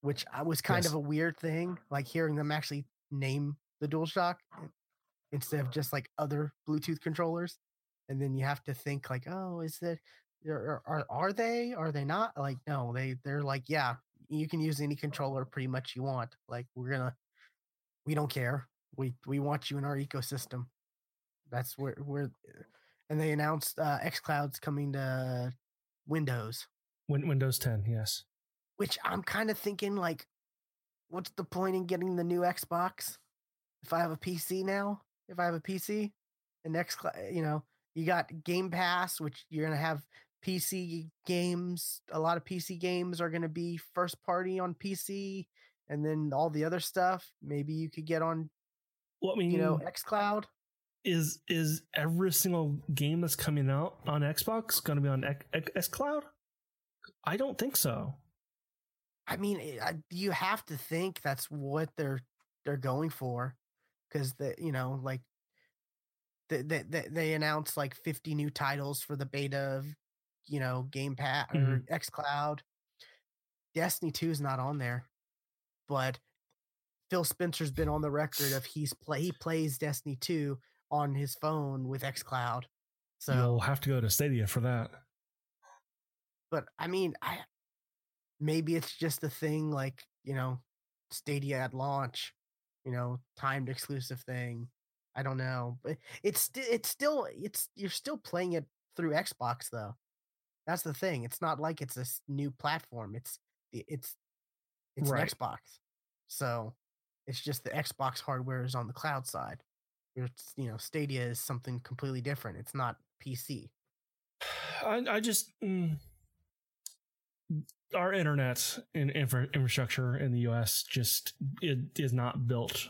which I was kind Yes. of a weird thing like hearing them actually name the DualShock i- instead of just like other Bluetooth controllers and then you have to think like oh is that are, are are they? Are they not? Like no they they're like yeah you can use any controller pretty much you want. Like we're gonna we don't care. We we want you in our ecosystem. That's where we're and they announced uh xcloud's coming to windows. Win- Windows 10. Yes. which i'm kind of thinking like what's the point in getting the new xbox? If i have a pc now if i have a pc and next you know you got game pass which you're gonna have pc games a lot of pc games are gonna be first party on pc and then all the other stuff maybe you could get on Well, I mean, you know xcloud is is every single game that's coming out on Xbox going to be on X, X Cloud? I don't think so. I mean, eh, I- you have to think that's what they're they're going for, because the you know like they, they they they announced like fifty new titles for the beta of you know Game Pass or Mhm. XCloud. Destiny Two is not on there, but Phil Spencer's been on the record of he's play he plays Destiny Two on his phone with XCloud. So You'll have to go to Stadia for that. but I mean, I maybe it's just a thing like you know, Stadia at launch, you know, timed exclusive thing. I don't know, but it's it's still it's you're still playing it through Xbox though. That's the thing. It's not like it's a new platform. It's the- it's it's Right. an Xbox. So It's just the Xbox hardware is on the cloud side. It's you know Stadia is something completely different. It's not PC. I, I just mm, our internet and infra, infrastructure in the US just it is not built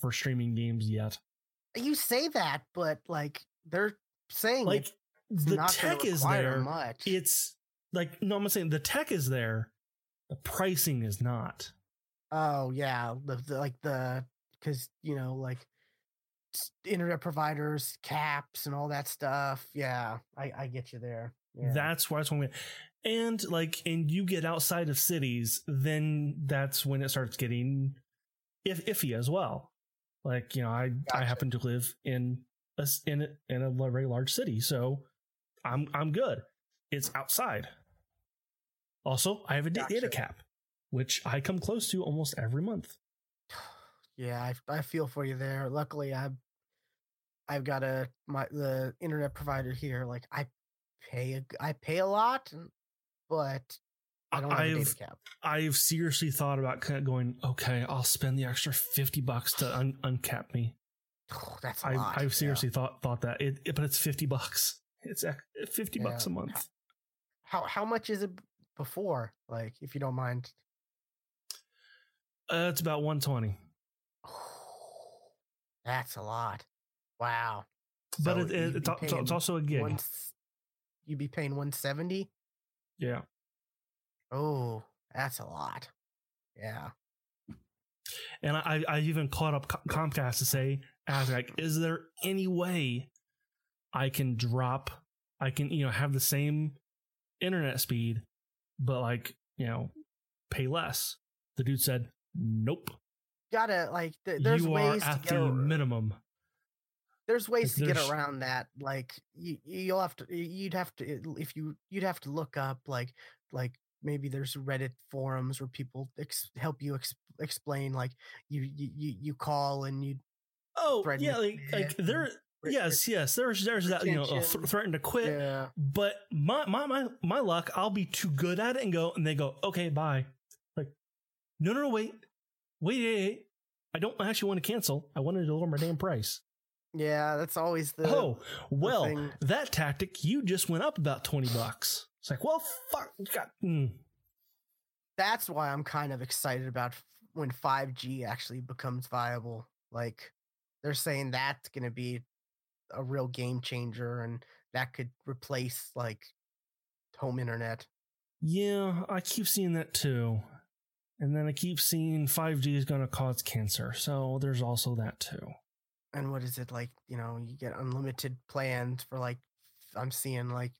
for streaming games yet. You say that, but like they're saying Like it's the tech is there. Much. It's like no, I'm saying the tech is there. The pricing is not. Oh yeah, the, the like the because you know like internet providers caps and all that stuff. Yeah, I I get you there. Yeah. That's why it's when we and like and you get outside of cities, then that's when it starts getting if iffy as well. Like you know, I I happen to live in a in a, in a very large city, so I'm I'm good. It's outside. Also, I have a da- data cap, which I come close to almost every month. yeah, I I feel for you there. Luckily, I've I've got a my the internet provider here. Like I pay a I pay a lot, but I don't have a I've data cap. I've seriously thought about kind of going. Okay, I'll spend the extra fifty bucks to un- uncap me. That's a I've, lot. I've yeah. seriously thought thought that it, it- but it's 50 bucks it's ac- 50 bucks a month How how much is it before? Like, if you don't mind. uh, it's about 120 That's a lot. Wow. but So it, it, it's, al- it's also a gig one You'd be paying one seventy. yeah Oh, that's a lot. Yeah. and I, I even caught up Co- Comcast to say, ask like, is there any way I can drop, I can you know have the same internet speed, but like you know pay less? The dude said, nope. Gotta like. Th- there's you are ways to at get. the ar- minimum. there's ways like, to get around that. Like you, you'll have to. You'd have to if you. You'd have to look up like like maybe there's Reddit forums where people ex- help you ex- explain. Like you you you call and you Oh yeah, like like there. Yes, yes. There's there's that you know th- threaten to quit. yeah. But my, my my my luck, I'll be too good at it and go, and they go, okay, bye. Like, no, no, no, wait, wait, wait, wait. I don't actually want to cancel. I wanted to lower my damn price. Yeah, that's always the. oh, well, thing. that tactic you just went up about twenty bucks. It's like, well, fuck, God, mm. that's why I'm kind of excited about when 5G actually becomes viable. Like they're saying that's going to be a real game changer and that could replace like home internet. yeah, I keep seeing that too. And then I keep seeing 5G is going to cause cancer. So there's also that too. And what is it like, you know, you get unlimited plans for like I'm seeing like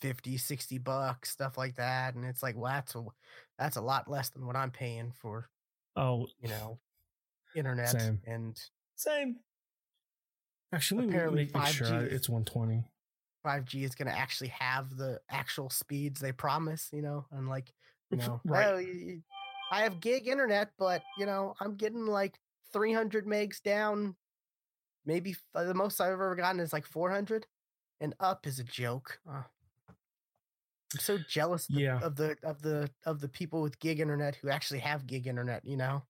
50, 60 bucks, stuff like that and it's like well, that's a that's a lot less than what I'm paying for, Oh, you know, internet Same. and Same. Actually, Apparently make, make sure 5G is- it's 120. 5G is going to actually have the actual speeds they promise, you know, and like, you know, Right. well, y- y- I have gig internet, but you know, I'm getting like 300 megs down. Maybe the most I've ever gotten is like 400, and up is a joke. Uh, I'm so jealous Yeah. of the of the of the people with gig internet who actually have gig internet. You know,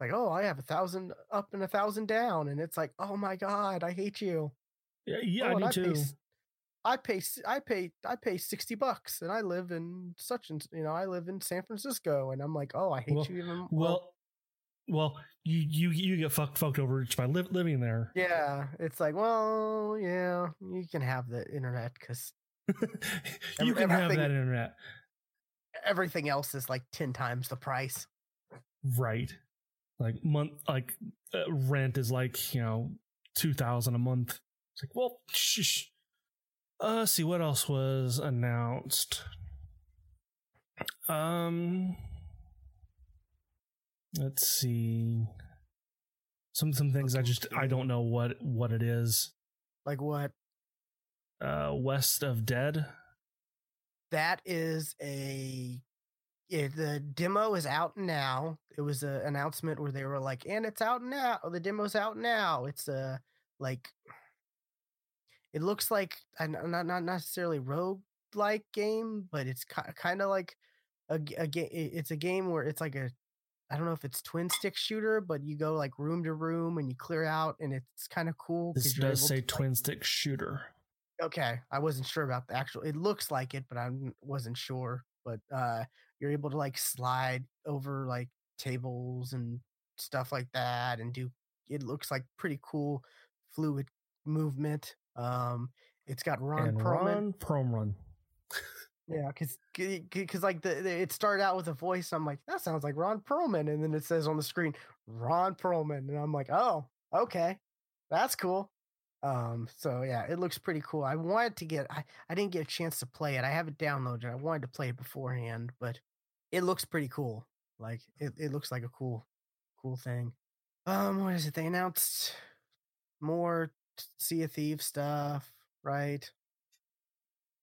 like oh, I have a thousand up and a thousand down, and it's like oh my god, I hate you. Yeah, yeah Oh, I I too. pay, I pay, I pay, I pay sixty bucks, and I live in such and you know, I live in San Francisco, and I'm like, oh, I hate Well- you even. more. Well, well, you you you get fucked fucked over just by li- living there. yeah, it's like, well, yeah, you can have the internet because you can have that internet, everything else is like ten times the price. right? Like month, like uh, rent is like you know two thousand a month. It's like, well, shh. Uh, let's see what else was announced. Um, let's see. Some some things I just I don't know what what it is. Like what? Uh, West of Dead. That is a. Yeah, the demo is out now. It was an announcement where they were like, "And it's out now. The demo's out now." It's a like. It looks like a, not not necessarily rogue like game, but it's kind of like a game. It's a game where it's like a I don't know if it's twin stick shooter, but you go like room to room and you clear out, and it's kind of cool. This does say twin like, stick shooter. Okay, I wasn't sure about the actual. It looks like it, but I wasn't sure. But uh, you're able to like slide over like tables and stuff like that, and do. It looks like pretty cool, fluid movement. Um, it's got Ron and Perlman. Ron Perlman. Yeah, because because like the, the, it started out with a voice. I'm like, that sounds like Ron Perlman, and then it says on the screen Ron Perlman, and I'm like, oh, okay, that's cool. Um, so yeah, it looks pretty cool. I wanted to get, I, I didn't get a chance to play it. I have it downloaded. I wanted to play it beforehand, but it looks pretty cool. Like it, it looks like a cool, cool thing. Um, what is it? They announced more Sea of Thieves stuff, right?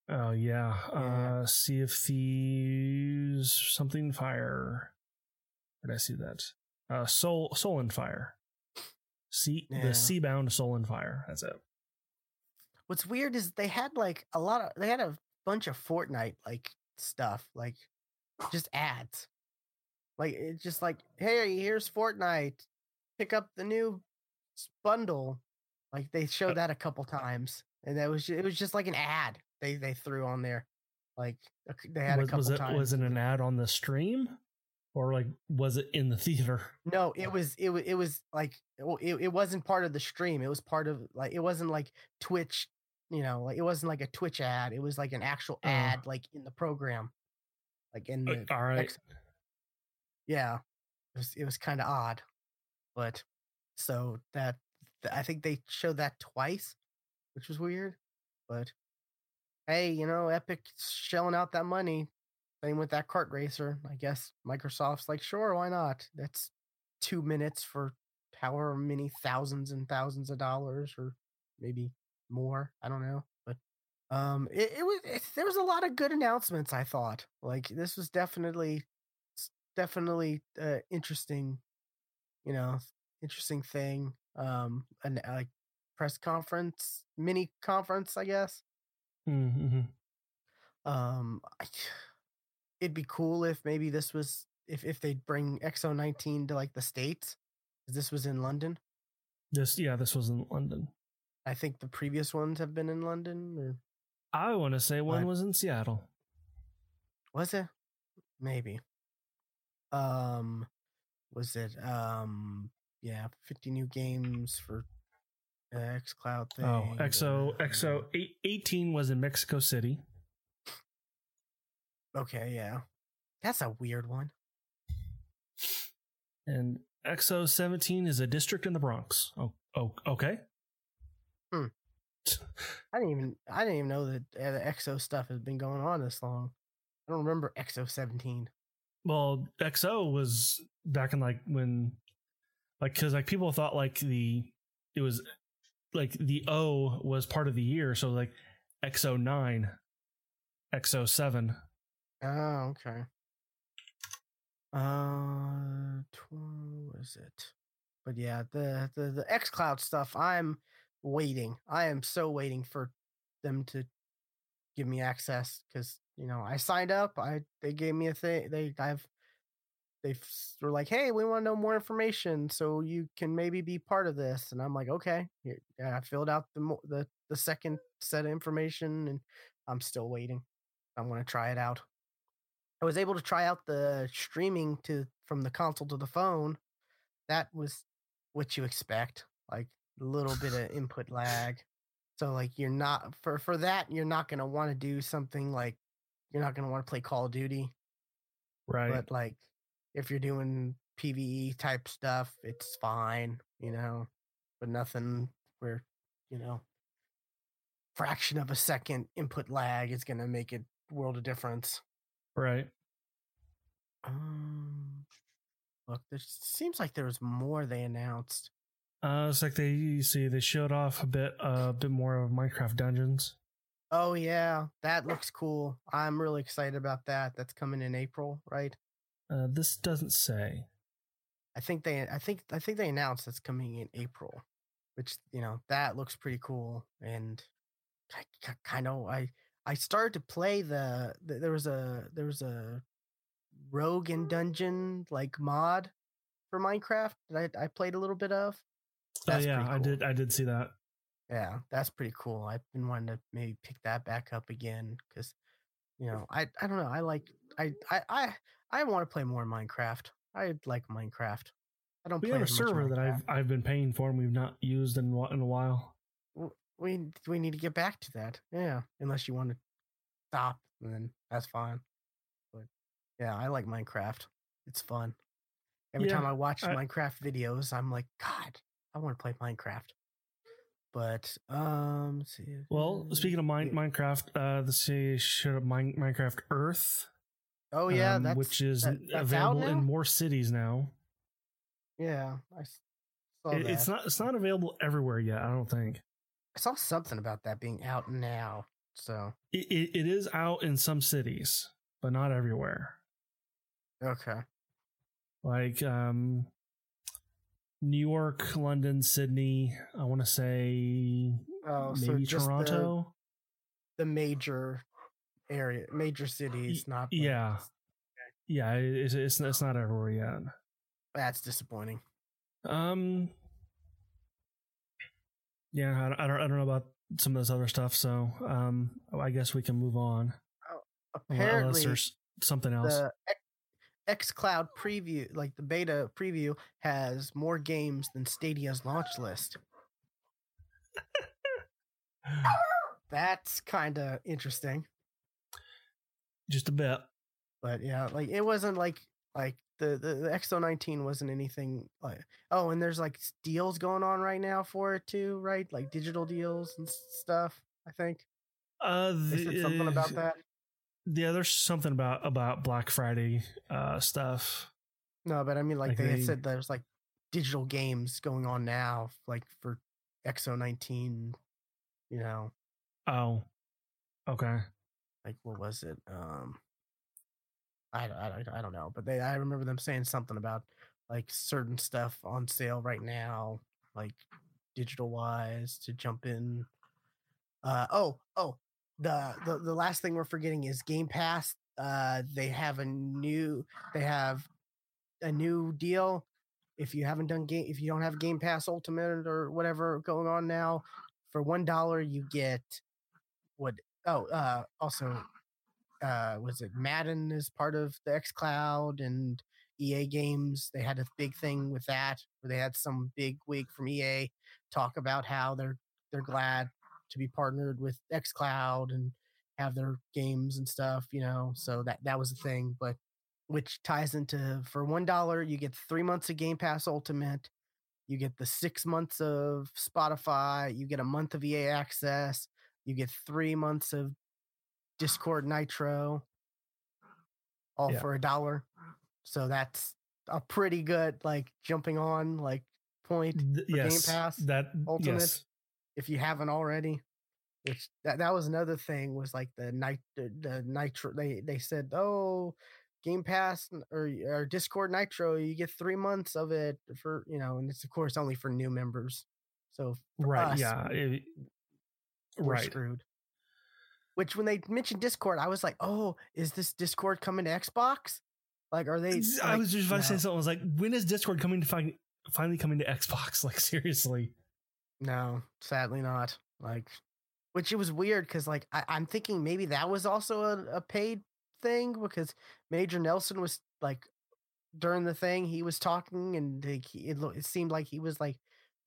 Oh yeah. yeah. Uh Sea of Thieves something fire. Did I see that? Uh Soul Soul and Fire. Sea yeah. the Seabound Soul and Fire. That's it. What's weird is they had like a lot of they had a bunch of Fortnite like stuff, like just ads. Like it's just like, hey, here's Fortnite. Pick up the new bundle. Like they showed uh that a couple times, and that was it was just like an ad they they threw on there. Like they had was, a couple was it, times. Was it an ad on the stream, or like was it in the theater? No, it was it was it was like it, it wasn't part of the stream. It was part of like it wasn't like Twitch. You know, like it wasn't like a Twitch ad. It was like an actual uh, ad, like in the program, like in the. all right. Ex- yeah, it was it was kind of odd, but so that I think they showed that twice, which was weird, but hey, you know, Epic's shelling out that money. Same with that kart racer. I guess Microsoft's like, sure, why not? That's two minutes for however many thousands and thousands of dollars, or maybe more. I don't know, but um, it, it was it, there was a lot of good announcements. I thought like this was definitely definitely uh, interesting. You know, interesting thing. Um, and like press conference, mini conference, I guess. Mm-hmm. Um, I, it'd be cool if maybe this was if if they'd bring XO19 to like the states. This was in London. This yeah, this was in London. I think the previous ones have been in London. Or I want to say one was in Seattle. Was it? Maybe. Um, was it? Um, yeah, fifty new games for X Cloud thing. Oh, XO XO eight, 18 was in Mexico City. Okay, yeah. That's a weird one. And XO 17 is a district in the Bronx. Oh, oh okay. Hmm. I didn't even I didn't even know that uh, the EXO stuff has been going on this long. I don't remember EXO 17. Well, EXO was back in like when like cuz like people thought like the it was like the O was part of the year, so like XO9, XO7 Oh okay. Uh, what was it? But yeah, the the the X Cloud stuff. I'm waiting. I am so waiting for them to give me access because you know I signed up. I they gave me a thing. They I've they were like, hey, we want to know more information, so you can maybe be part of this. And I'm like, okay. I filled out the the the second set of information, and I'm still waiting. I'm gonna try it out. I was able to try out the streaming to from the console to the phone. That was what you expect, like a little bit of input lag. So like you're not for for that you're not going to want to do something like you're not going to want to play Call of Duty. Right. But like if you're doing PVE type stuff, it's fine, you know, but nothing where, you know, fraction of a second input lag is going to make a world of difference. Right. Um, look, there seems like there was more they announced. Uh, it's like they you see they showed off a bit, uh, a uh, bit more of Minecraft Dungeons. Oh yeah, that looks cool. I'm really excited about that. That's coming in April, right? Uh, this doesn't say. I think they, I think, I think they announced it's coming in April, which you know that looks pretty cool. And I kind of, I, I started to play the, the. There was a, there was a rogue and mm. dungeon like mod for Minecraft that I, I played a little bit of. Oh yeah, pretty I did. I did see that. Yeah, that's pretty cool. I've been wanting to maybe pick that back up again because, you know, I I don't know. I like I I I I want to play more Minecraft. I like Minecraft. I don't We play have a server that I've I've been paying for and we've not used in in a while. We we need to get back to that. Yeah, unless you want to stop, then that's fine. But yeah, I like Minecraft. It's fun. Every Yeah, time I watch I- Minecraft videos, I'm like, God, I want to play Minecraft. But um, let's see. Well, speaking of mine, Yeah. Minecraft, uh, the say showed up Mine, Minecraft Earth, oh yeah, um, that's which is that- available in more cities now. Yeah, I saw It- that. it's not it's not available everywhere yet. I don't think I saw something about that being out now. So it, it, it is out in some cities, but not everywhere. okay, Like um, New York, London, Sydney. I want to say oh, maybe the- Toronto. the, major area, major cities, not yeah. Yeah, it- it's, it's it's not everywhere yet. That's disappointing. Um. Yeah, I, I don't. I don't know about some of this other stuff. So, um, I guess we can move on unless Apparently, there's something else. the X Cloud preview, like the beta preview, has more games than Stadia's launch list. That's kind of interesting. Just a bit. But yeah, like it wasn't like like the the, the XO19 wasn't anything like oh, and there's like deals going on right now for it too, right? Like digital deals and stuff. I think Uh, said something about that. Yeah, there's something about about Black Friday uh stuff. No, but I mean like, Like they, they- said there's like digital games going on now, like for XO19. You know, Oh, okay. like what was it? Um, I don't, I don't, I don't know, but they I remember them saying something about like certain stuff on sale right now, like digital wise to jump in. Uh oh oh the the the last thing we're forgetting is Game Pass. Uh, they have a new they have a new deal. If you haven't done game, if you don't have Game Pass Ultimate or whatever going on now, for one dollar you get what oh uh also uh was it madden is part of the x cloud and ea games? They had a big thing with that where they had some big wig from ea talk about how they're they're glad to be partnered with x cloud and have their games and stuff you know? So that that was a thing but which ties into for one dollar you get three months of game pass ultimate you get the six months of spotify you get a month of ea access you get three months of discord nitro all Yeah. for a dollar so that's a pretty good like jumping on like point Th- Game Pass that Ultimate? yes. if you haven't already. Which that, that was another thing was like the night the, the nitro they they said oh Game Pass or or Discord Nitro you get three months of it for you know and it's of course only for new members so for Right. us, yeah. it- we're right. screwed. Which when they mentioned Discord I was like oh is this Discord coming to Xbox like are they I was just about to say something. I was like, when is Discord coming to find, finally coming to Xbox? Like seriously. No, sadly not. Like, which it was weird because like I, I'm thinking maybe that was also a, a paid thing because Major Nelson was like during the thing he was talking and like, he, it, it seemed like he was like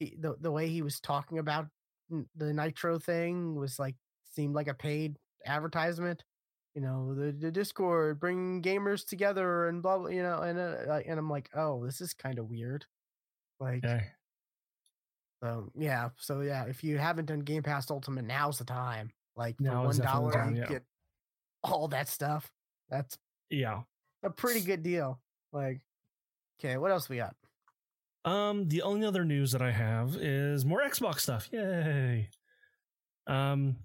he, the the way he was talking about the Nitro thing was like seemed like a paid advertisement. You know, the, the Discord bring gamers together and blah blah. You know, and uh, and I'm like, oh, this is kind of weird. Like, Okay. so yeah, so yeah, if you haven't done Game Pass Ultimate, now's the time. Like for one is definitely the dollar, you yeah. get all that stuff. That's Yeah. a pretty good deal. Like, okay, what else we got? Um, the only other news that I have is more Xbox stuff. Yay! Um,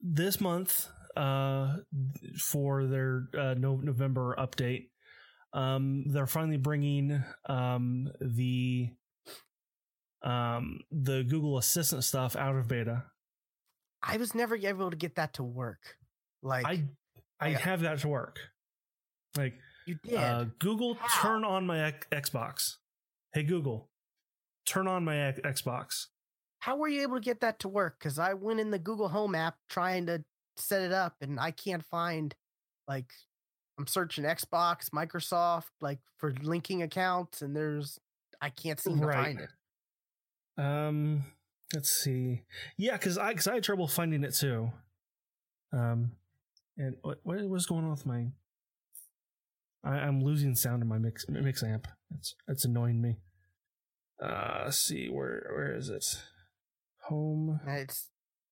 this month, uh, for their uh, no- November update, um, they're finally bringing um the um the Google Assistant stuff out of beta. I was never able to get that to work. Like, I I have that to work. Like You did. Uh, Google, How? turn on my X- Xbox. Hey Google, turn on my X- Xbox. How were you able to get that to work? Because I went in the Google Home app trying to set it up, and I can't find like I'm searching Xbox, Microsoft, like for linking accounts, and there's I can't seem to Right. find it. Um, let's see. Yeah, because I because I had trouble finding it too. Um, and what what was going on with my? I, I'm losing sound in my mix mix amp. It's it's annoying me. Uh, let's see where where is it? Home. It's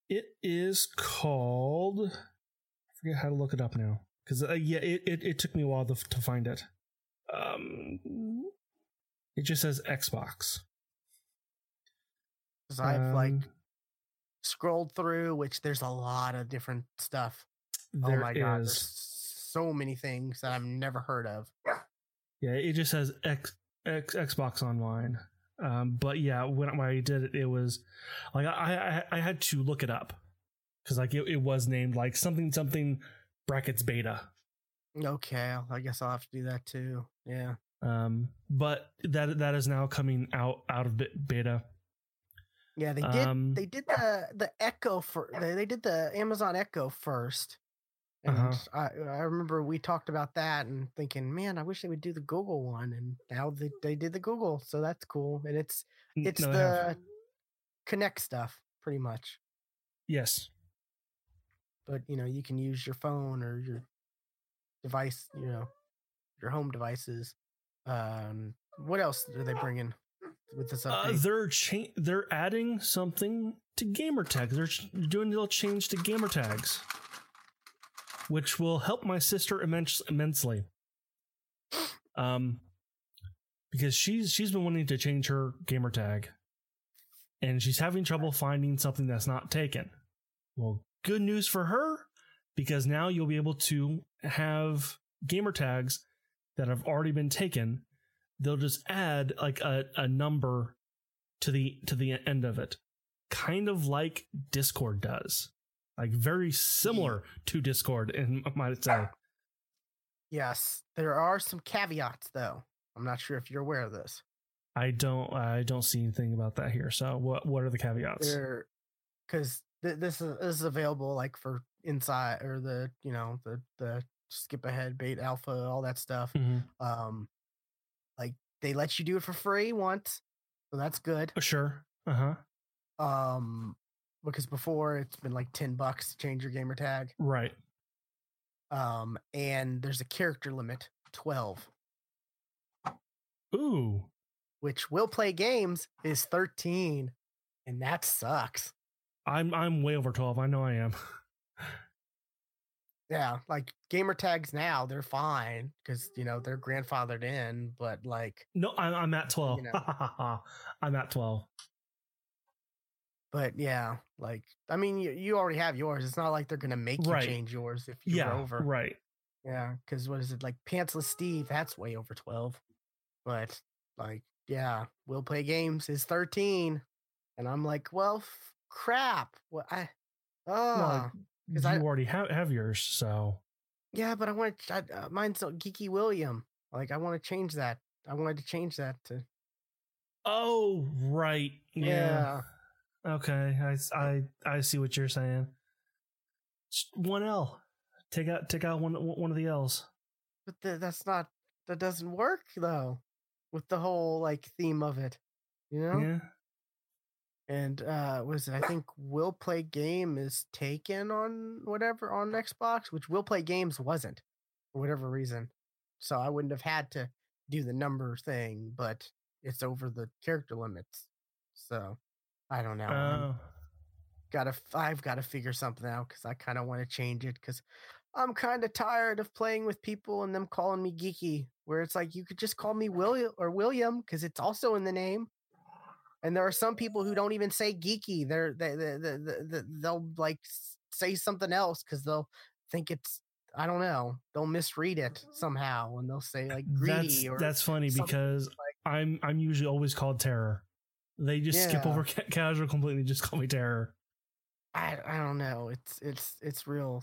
It is called. I forget how to look it up now because uh, yeah, it, it it took me a while to to find it. Um, it just says Xbox. because I've like Um, scrolled through, which there's a lot of different stuff. oh my god, there's so many things that I've never heard of. Yeah, it just says X, X Xbox Online. Um, but yeah, when, when I did it, it was like I I, I had to look it up because like it, it was named like something something brackets beta. Okay, I guess I'll have to do that too. Yeah. Um, but that that is now coming out out of be- beta. Yeah, they did. Um, they did the the Echo for they, they did the Amazon Echo first, and Uh-huh. I I remember we talked about that and thinking, man, I wish they would do the Google one, and now they they did the Google, so that's cool, and it's it's no, the Connect stuff pretty much, yes. but you know you can use your phone or your device, you know, your home devices. Um, what else are they bringing with this Uh, update? they're cha- they're adding something to gamer tags. They're ch- doing a little change to gamer tags, which will help my sister immense- immensely. Um, because she's she's been wanting to change her gamer tag, and she's having trouble finding something that's not taken. Well, good news for her, because now you'll be able to have gamer tags that have already been taken they'll just add like a, a number to the to the end of it kind of like discord does like very similar to discord and might say yes, there are some caveats though. I'm not sure if you're aware of this. i don't i don't see anything about that here so what what are the caveats because th- this is this is available like for inside or the you know the the skip ahead bait alpha all that stuff. Mhm. Um, like they let you do it for free once, so that's good. Oh, sure uh-huh Um, because before it's been like ten bucks to change your gamer tag. right Um, and there's a character limit twelve, ooh which will play games is thirteen, and that sucks. i'm i'm way over 12 i know i am Yeah, like gamer tags now, they're fine because you know they're grandfathered in, but like, no i'm, I'm at 12 know. i'm at 12 but yeah, like I mean, you, you already have yours. It's not like they're gonna make you Right. change yours if you're yeah over. right Yeah, because what is it like pantsless Steve? That's way over twelve. But like, yeah, we'll play games is thirteen, and I'm like, well, f- crap. What I, oh, you 'cause I- already have, have yours so yeah, but I want to. Uh, mine's so geeky William. Like, I want to change that. I wanted to change that to Oh, right. Yeah. yeah. Okay. I I I see what you're saying. Just one L. Take out take out one one of the L's. But th- that's not that doesn't work though with the whole like theme of it, you know. Yeah. And uh was it? I think will play game is taken on whatever on Xbox, which will play games wasn't for whatever reason. So I wouldn't have had to do the number thing, but it's over the character limits. So I don't know. Oh. gotta I've got to figure something out because I kind of want to change it because I'm kind of tired of playing with people and them calling me geeky. Where it's like you could just call me William or William because it's also in the name. And there are some people who don't even say geeky. They're they they, they, they they'll like say something else because they'll think it's I don't know. They'll misread it somehow and they'll say like greedy That's or that's funny because I'm I'm usually always called Terror. They just skip over ca- casual completely. Just call me Terror. I I don't know. It's it's it's real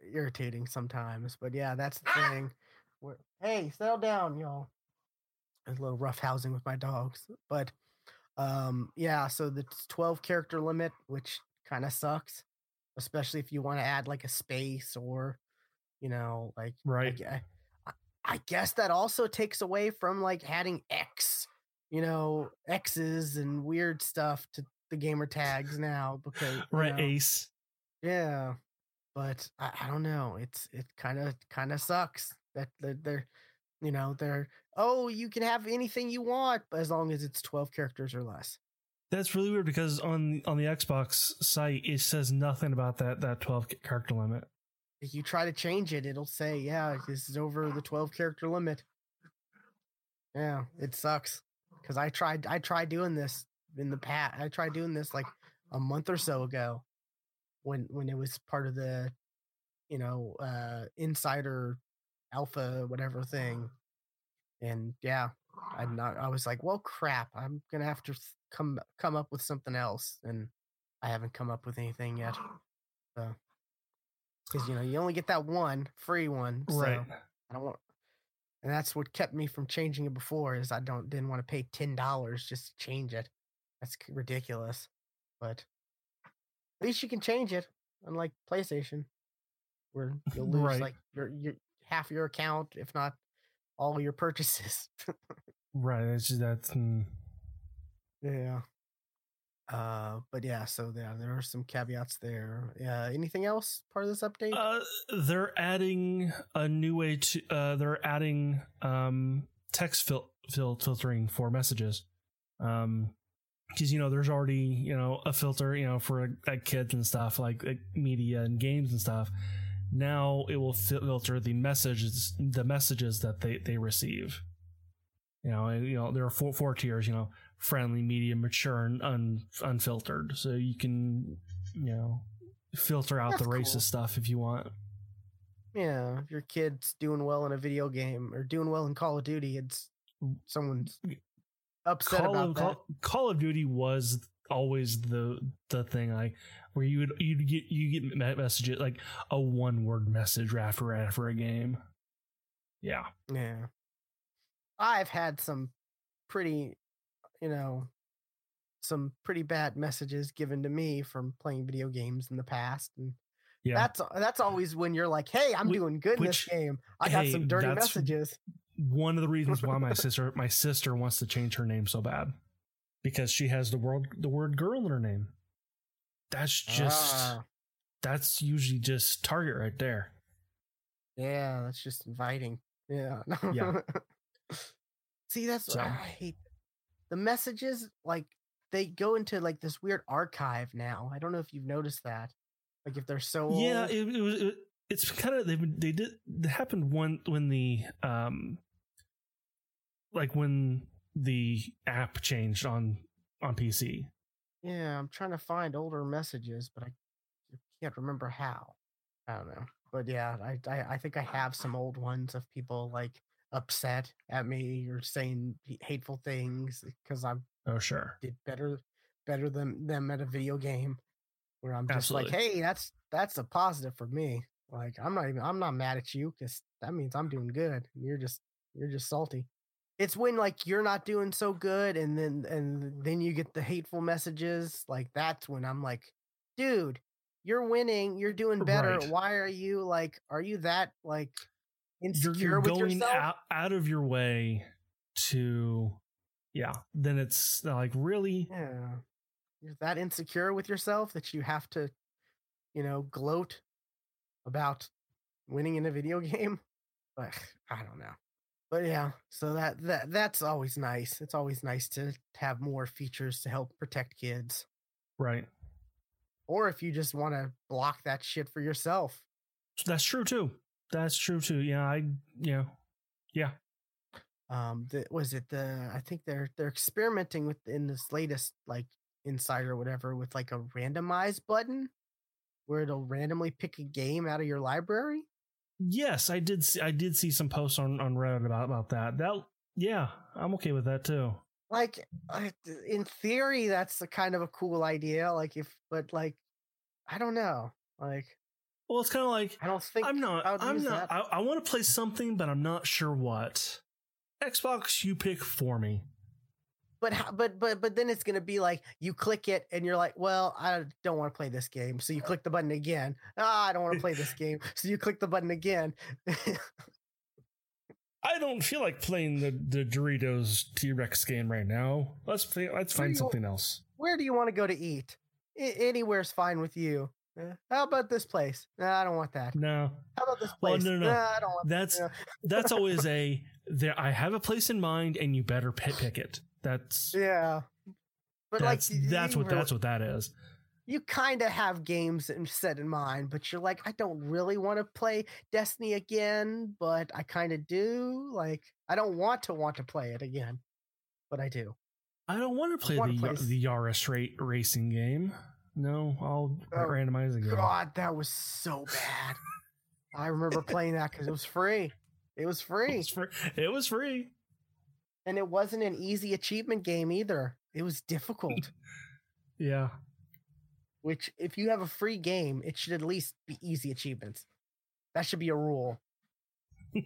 irritating sometimes. But yeah, that's the thing. Where Hey, settle down, y'all. A little rough housing with my dogs, but um, yeah. So the twelve character limit, which kind of sucks, especially if you want to add like a space or, you know, like Right. I, I, I guess that also takes away from like adding X, you know, X's and weird stuff to the gamer tags now because Right, know, Ace. yeah, but I, I don't know. It's it kind of kind of sucks that that they're you know they're oh you can have anything you want but as long as it's twelve characters or less. That's really weird because on on the Xbox site it says nothing about that that 12 character limit. If you try to change it, it'll say yeah this is over the twelve character limit. Yeah, it sucks because I tried I tried doing this in the past. I tried doing this like a month or so ago when when it was part of the you know uh insider alpha whatever thing and yeah i'm not i was like well crap i'm gonna have to come come up with something else and i haven't come up with anything yet so because you know you only get that one free one so Right. i don't want and that's what kept me from changing it before is i don't didn't want to pay ten dollars just to change it that's ridiculous but at least you can change it unlike playstation where you'll lose Right. like your, your half your account if not all your purchases Right. that's just that's mm, yeah uh but yeah so yeah there are some caveats there. Yeah anything else part of this update? Uh they're adding a new way to uh they're adding um text fil- fil- filtering for messages. Um because you know there's already you know a filter you know for kids and stuff like, like media and games and stuff. Now it will filter the messages the messages that they they receive. You know and, you know there are four four tiers you know friendly medium mature and un, unfiltered so you can you know filter out That's the racist cool. stuff if you want yeah if your kid's doing well in a video game or doing well in call of duty it's someone's upset Call about of, that Call, Call of Duty was always the the thing like where you would you'd get you get me- messages like a one word message after after a game. Yeah, Yeah. I've had some pretty, you know, some pretty bad messages given to me from playing video games in the past. And yeah. that's that's always when you're like, hey, I'm Whi- doing good in this game. I got hey, some dirty messages. One of the reasons why my sister my sister wants to change her name so bad because she has the word the word girl in her name. That's just Ah, that's usually just target right there. yeah, that's just inviting. Yeah. Yeah. See, that's So- I hate the messages like they go into like this weird archive now. I don't know if you've noticed that. Like if they're so Yeah, old. it, it was. It, it's kind of they they did. It happened one when the um, like when the app changed on on PC. Yeah, I'm trying to find older messages, but I can't remember how. I don't know. But yeah, I, I I think I have some old ones of people like upset at me or saying hateful things eh, because I Oh sure, did better better than them at a video game. Where I'm just like, hey, that's that's a positive for me. Like I'm not even I'm not mad at you because that means I'm doing good. You're just you're just salty. It's when like you're not doing so good and then and then you get the hateful messages. Like that's when I'm like, dude, you're winning, you're doing better. Right. Why are you like are you that like insecure you're with going yourself? out out of your way to, yeah. Then it's uh, like really, Yeah. You're that insecure with yourself that you have to, you know, gloat about winning in a video game. But I don't know. But yeah, so that that that's always nice. It's always nice to have more features to help protect kids. right. Or if you just want to block that shit for yourself. That's true too. That's true too. Yeah, I yeah, yeah. Um the was it the I think they're they're experimenting with in this latest like insider or whatever with like a randomize button where it'll randomly pick a game out of your library. Yes, I did. See, I did see some posts on on Reddit about about that. That yeah, I'm okay with that too. like in theory that's a kind of a cool idea like if but like i don't know like Well, it's kind of like I don't think I'm not. I I'm not. that. I, I want to play something, but I'm not sure what. Xbox, you pick for me. But how, but but but then it's gonna be like you click it and you're like, well, I don't want to play this game, so you click the button again. Ah, I don't want to play this game, so you click the button again. I don't feel like playing the, the Doritos T Rex game right now. Let's play, let's find something else. Where do you want to go to eat? I- anywhere's fine with you. Eh, How about this place? Nah, I don't want that. No, How about this Well, place? no, no, no. Nah, I don't want. that's that's always a there. I have a place in mind, and you better pick, pick it. That's Yeah. But that's like, that's what that's what that is. you kind of have games set in mind, but you're like, I don't really want to play Destiny again, but I kind of do. Like, I don't want to want to play it again, but I do. I don't want to play the the Yaris rate racing game. No, I'll Oh, randomize again. God, that was so bad. I remember playing that because it was free. It was It was, free. it was free. and it wasn't an easy achievement game either. It was difficult. Yeah. which, if you have a free game, it should at least be easy achievements. That should be a rule.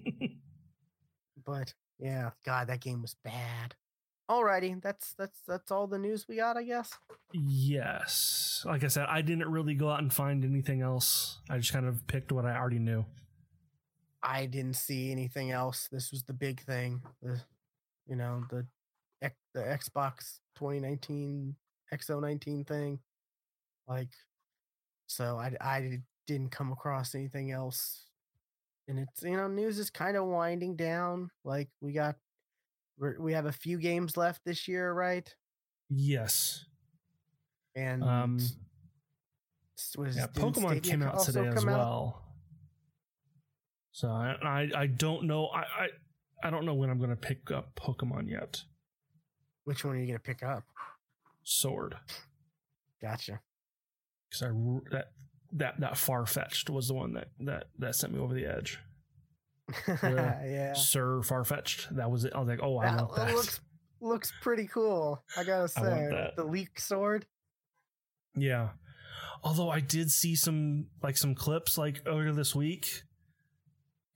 But yeah, God, that game was bad. Alrighty, that's that's that's all the news we got, I guess. yes. Like I said, I didn't really go out and find anything else. I just kind of picked what I already knew. I didn't see anything else. This was the big thing. The you know, the the Xbox 2019 XO19 thing. Like so I I didn't come across anything else. And it's you know, news is kind of winding down. Like we got we're, we have a few games left this year, right? Yes. And Um, was Yeah, Pokemon Stadia came out today as come out? well. So I, I I don't know I, I I don't know when I'm gonna pick up Pokemon yet. Which one are you gonna pick up? Sword Gotcha. because I that that that Farfetch'd was the one that that that sent me over the edge. yeah. Sir Farfetch'd. That was it. I was like, oh, I That that. looks looks pretty cool. I gotta say, that. the leek sword. Yeah. Although I did see some like some clips like earlier this week,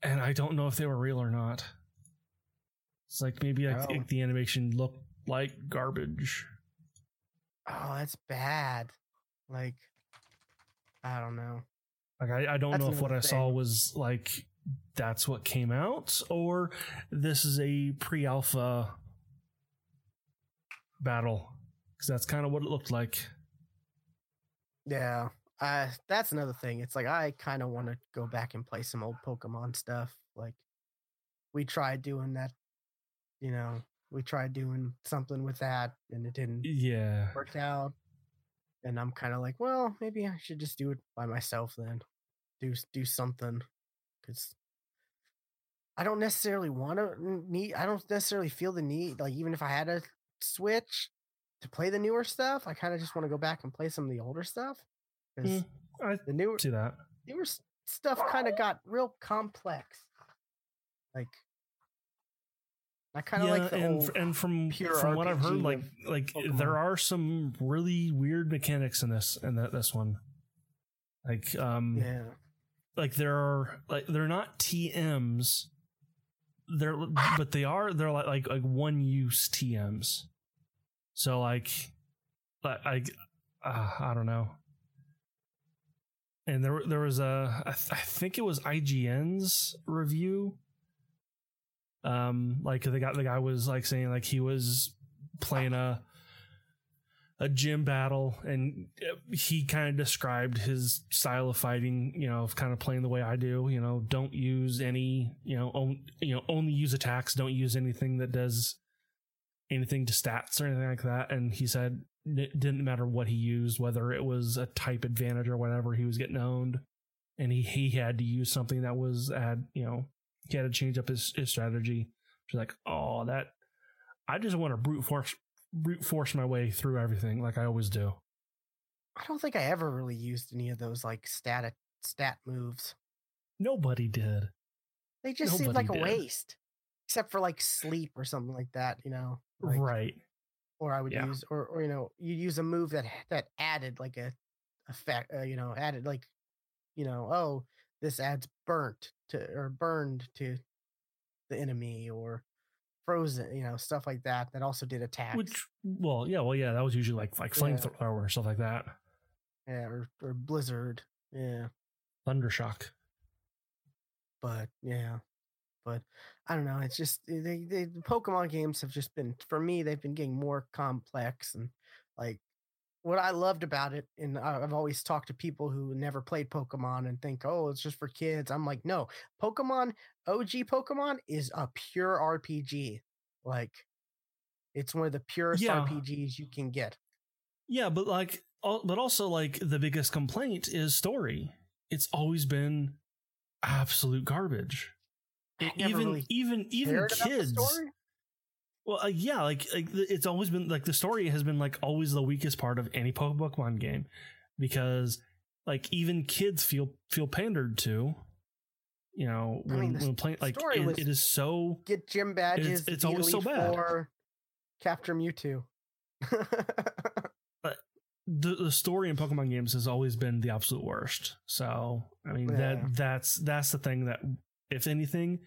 and I don't know if they were real or not. It's like maybe I Oh. think the animation looked like garbage. Oh, that's bad. Like, I don't know. Like I, I don't That's know if what I saw was like that's what came out or this is a pre-alpha battle because that's kind of what it looked like. Yeah, uh, that's another thing. It's like I kind of want to go back and play some old Pokemon stuff. Like, we tried doing that. You know, we tried doing something with that, and it didn't Yeah. work out. And I'm kind of like, well, maybe I should just do it by myself then. Do do something, because I don't necessarily want to need. I don't necessarily feel the need. Like even if I had a Switch to play the newer stuff, I kind of just want to go back and play some of the older stuff. Because Mm, I the newer see that. newer stuff kind of got real complex. Like I kind of yeah, like the and old. and from pure from what I've heard, like like Pokemon. there are some really weird mechanics in this in that this one. Like um yeah, like there are like they're not TMs. They're but they are they're like like, like one use TMs. So like like I uh, I don't know. And there there was a I, th- I think it was IGN's review. Um, like the guy the guy was like saying like he was playing a a gym battle and uh, he kind of described his style of fighting you know of kind of playing the way i do you know don't use any you know on, you know only use attacks don't use anything that does anything to stats or anything like that and he said it didn't matter what he used whether it was a type advantage or whatever he was getting owned and he he had to use something that was at you know he had to change up his, his strategy. She's like oh that i just want to brute force force my way through everything like i always do I don't think I ever really used any of those like stat stat moves. Nobody did. They just seemed like a waste, except for like sleep or something like that. You know, like, right. Or I would Yeah. use, or or you know, you use a move that that added like a effect. Uh, you know, added like you know, oh, this adds burnt to or burned to the enemy or frozen, you know, stuff like that. That also did attacks. Which, well, yeah, well, yeah, that was usually like like Yeah. flamethrower or stuff like that. yeah, or or blizzard. Yeah. Thundershock. but yeah but i don't know it's just eh, they, they the pokemon games have just been for me they've been getting more complex and like what i loved about it and i've always talked to people who never played pokemon and think oh it's just for kids i'm like no pokemon og pokemon is a pure rpg like it's one of the purest Yeah. rpgs you can get Yeah, but like, but also like the biggest complaint is story. It's always been absolute garbage. Even really even even the kids. Well, uh, yeah, like like it's always been like the story has been like always the weakest part of any Pokemon game because like even kids feel feel pandered to. You know, I when, mean, the when playing like story it- was- it is so get gym badges it's be always so bad. Four, capture mewtwo but the, the story in Pokemon games has always been the absolute worst. So I mean Yeah. that that's that's the thing that if anything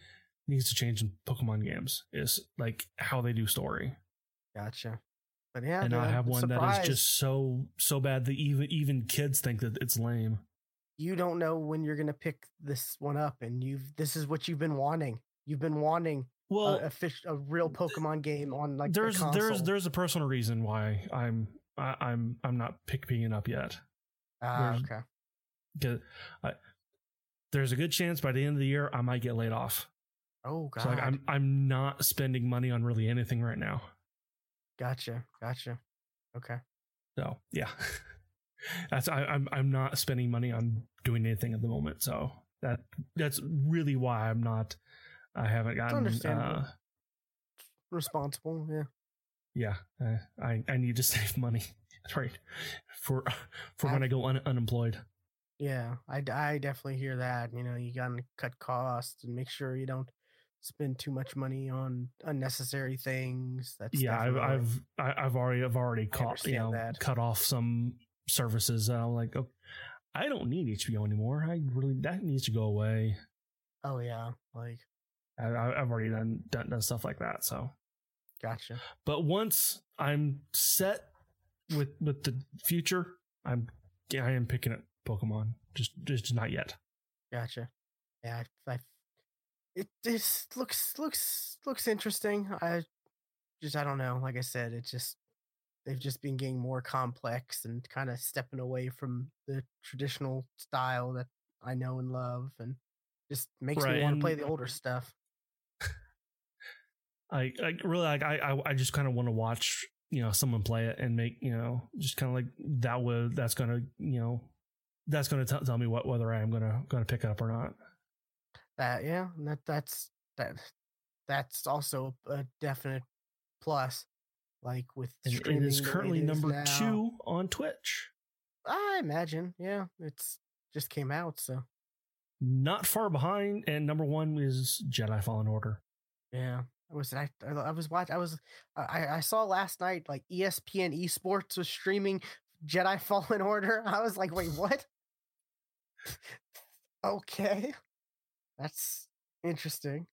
needs to change in Pokemon games is like how they do story Gotcha. But yeah, and I'm have one that surprised is just so so bad that even even kids think that it's lame. you don't know when you're gonna pick this one up, and you've this is what you've been wanting. You've been wanting Well, a, a fish, a real Pokemon game on like there's the there's there's a personal reason why I'm I, I'm I'm not pick picking it up yet. ah, there's- okay. I, there's a good chance by the end of the year I might get laid off. Oh god, So like I'm I'm not spending money on really anything right now. gotcha, gotcha. Okay, So yeah, that's I, I'm I'm not spending money on doing anything at the moment. So that that's really why I'm not. I haven't gotten. Uh, responsible. Yeah, yeah, uh, I I need to save money. That's right for for when I've- I go un, unemployed. yeah. I, I definitely hear that. You know, you gotta cut costs and make sure you don't spend too much money on unnecessary things. That's yeah, I've I've I've already I've already caught you know that. cut off some services I'm like, oh, I don't need HBO anymore. I really that needs to go away. oh yeah, like I, I've already done, done done stuff like that. So gotcha. but once I'm set with with the future, I'm I am picking up Pokemon. Just just not yet. Gotcha. Yeah, I, I it just looks looks looks interesting. I just I don't know. Like I said, it just they've just been getting more complex and kind of stepping away from the traditional style that I know and love, and just makes Right, me want to play the older uh, stuff. I, I really like I I, I just kind of want to watch you know someone play it and make you know just kind of like that would that's gonna you know that's gonna t- tell me what whether I am gonna gonna pick it up or not. That yeah, that that's that that's also a definite plus. Like with it is currently it is number now. two on Twitch. I imagine, yeah, it's just came out, so Not far behind, and number one is Jedi Fallen Order. Yeah, I was I I was watching. I was I I saw last night like ESPN Esports was streaming Jedi Fallen Order. I was like, wait, what? okay, that's interesting,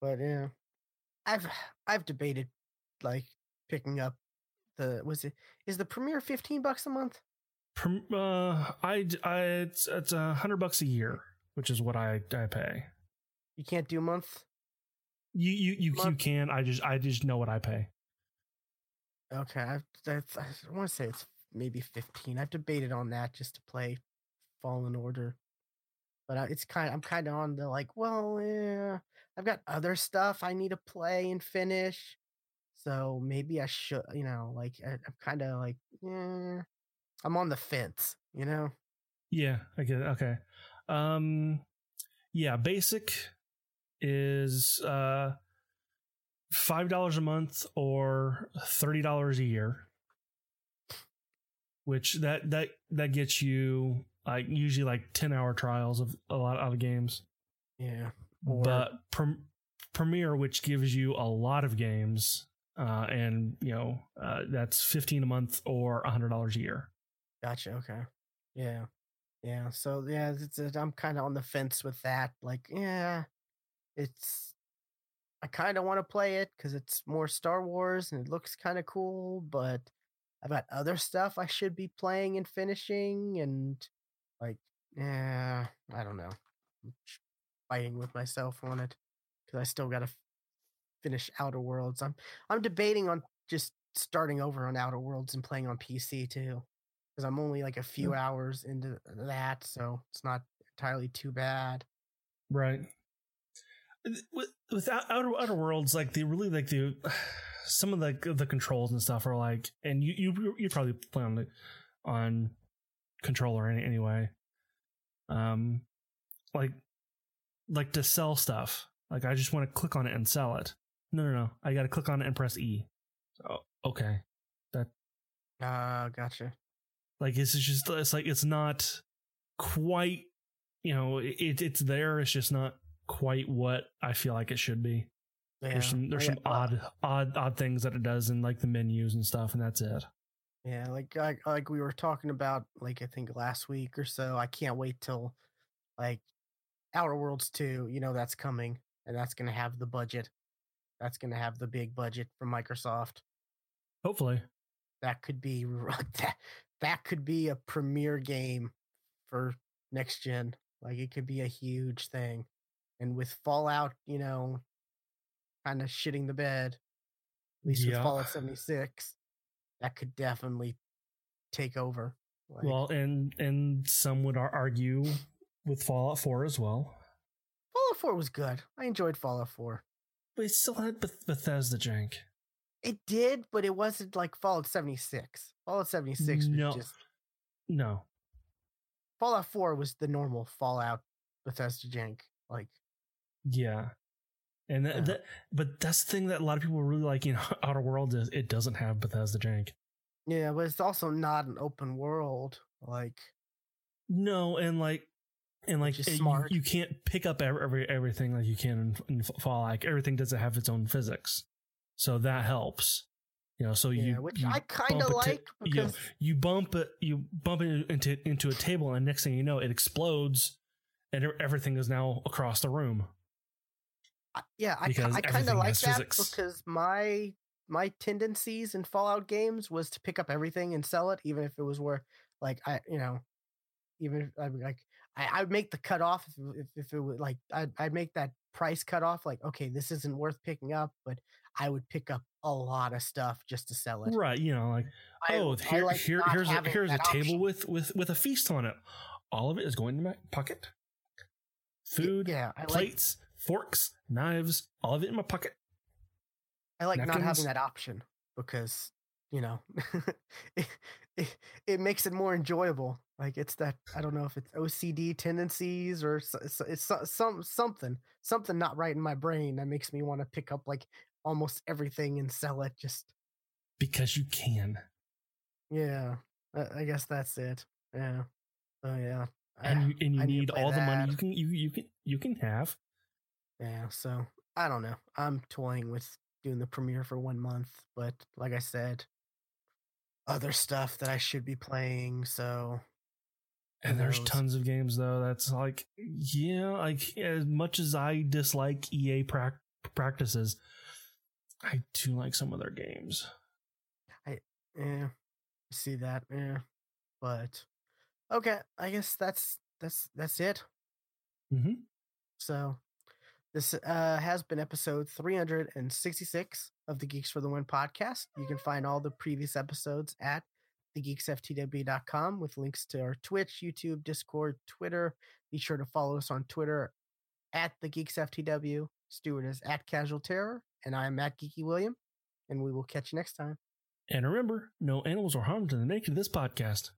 but yeah, I've I've debated like picking up the was it is the Premier fifteen bucks a month? Uh, I, I it's it's a hundred bucks a year, which is what I I pay. You can't do a month. You you you, you can. I just I just know what I pay. Okay, I've, that's, I want to say it's maybe 15. I've debated on that just to play Fallen Order. But uh, it's kind of, I'm kind of on the like, well, yeah, I've got other stuff I need to play and finish. So maybe I should, you know, like, I, I'm kind of like, yeah, I'm on the fence, you know? Yeah, I get it. Okay. Um yeah, basic is uh five dollars a month or thirty dollars a year. Which that that that gets you like usually like ten hour trials of a lot of games. Yeah. Or- but Prem- Premier, which gives you a lot of games, uh, and you know uh, that's fifteen a month or hundred dollars a year. Gotcha. Okay. Yeah. Yeah, so yeah, it's, it's, I'm kind of on the fence with that. Like, yeah, it's I kind of want to play it because it's more Star Wars and it looks kind of cool, but I've got other stuff I should be playing and finishing, and like, yeah, I don't know. I'm fighting with myself on it because I still got to finish Outer Worlds. I'm I'm debating on just starting over on Outer Worlds and playing on PC too, because I'm only like a few hours into that, so it's not entirely too bad. Right. With, with outer outer worlds, like the really like the some of the the controls and stuff are like, and you you you probably play on the on controller any, anyway. Um, like like to sell stuff. Like I just want to click on it and sell it. No, no, no. I got to click on it and press E. Oh, okay. That. Ah, gotcha. Like it's just it's like it's not quite. You know, it it's there. It's just not quite what I feel like it should be. Yeah. There's some there's some uh, odd odd odd things that it does in like the menus and stuff, and that's it. Yeah, like like like we were talking about, like I think last week or so. I can't wait till like Outer Worlds two. You know that's coming, and that's gonna have the budget. That's gonna have the big budget from Microsoft. Hopefully, That could be that that could be a premier game for next gen. Like it could be a huge thing. And with Fallout, you know, kind of shitting the bed, at least with Fallout 76, that could definitely take over. Like, well, and and some would argue with Fallout Four as well, Fallout 4 was good. I enjoyed Fallout 4. but it still had Beth- Bethesda jank. It did, but it wasn't like Fallout 76. Fallout 76 was No. just No, Fallout 4 was the normal Fallout Bethesda jank. Like, yeah, and that, Yeah. that but that's the thing that a lot of people really like in Outer Worlds is it doesn't have Bethesda jank. yeah, but it's also not an open world. Like, No, and like, and like, Which is uh, you- You, can't pick up every, every everything like you can in, in Fallout. Like everything doesn't have its own physics, so that helps. You know, so yeah, you which you I kind of bump a ta- like you you bump it, you bump it into into a table, and next thing you know, it explodes, and everything is now across the room. I- yeah, I, I kind of like that physics. because my my tendencies in Fallout games was to pick up everything and sell it, even if it was worth like I you know, even if I like I I'd make the cutoff if if, if it was like I'd I'd make that price cutoff like okay this isn't worth picking up, but I would pick up a lot of stuff just to sell it. Right? You know, like I- oh, here, like here here's a here's a table option. with with with a feast on it. All of it is going to my pocket. Food, yeah, I like plates, forks, knives, all of it in my pocket. I like not having that option because you know it, it, it makes it more enjoyable. Like it's that I don't know if it's OCD tendencies or s- s- it's some something something not right in my brain that makes me want to pick up like almost everything and sell it. Just because you can. yeah, I, I guess that's it. Yeah, oh yeah, and you, and you I need need all the money you can you you can you can have. Yeah. So I don't know. I'm toying with doing the Premier for one month, but like I said, other stuff that I should be playing. So And there's tons of games though that's like yeah, like as much as I dislike EA prac- practices, I do like some of their games. I Yeah, I see that. Yeah, but okay, I guess that's that's that's it. Mm-hmm. So this uh, has been episode 366 of the Geeks for the Win podcast. You can find all the previous episodes at thegeeksftw.com with links to our Twitch, YouTube, Discord, Twitter. Be sure to follow us on Twitter at the Geeks FTW. Stewart is at Casual Terror, and I'm at Geeky William. And we will catch you next time. And remember, no animals were harmed in the making of this podcast.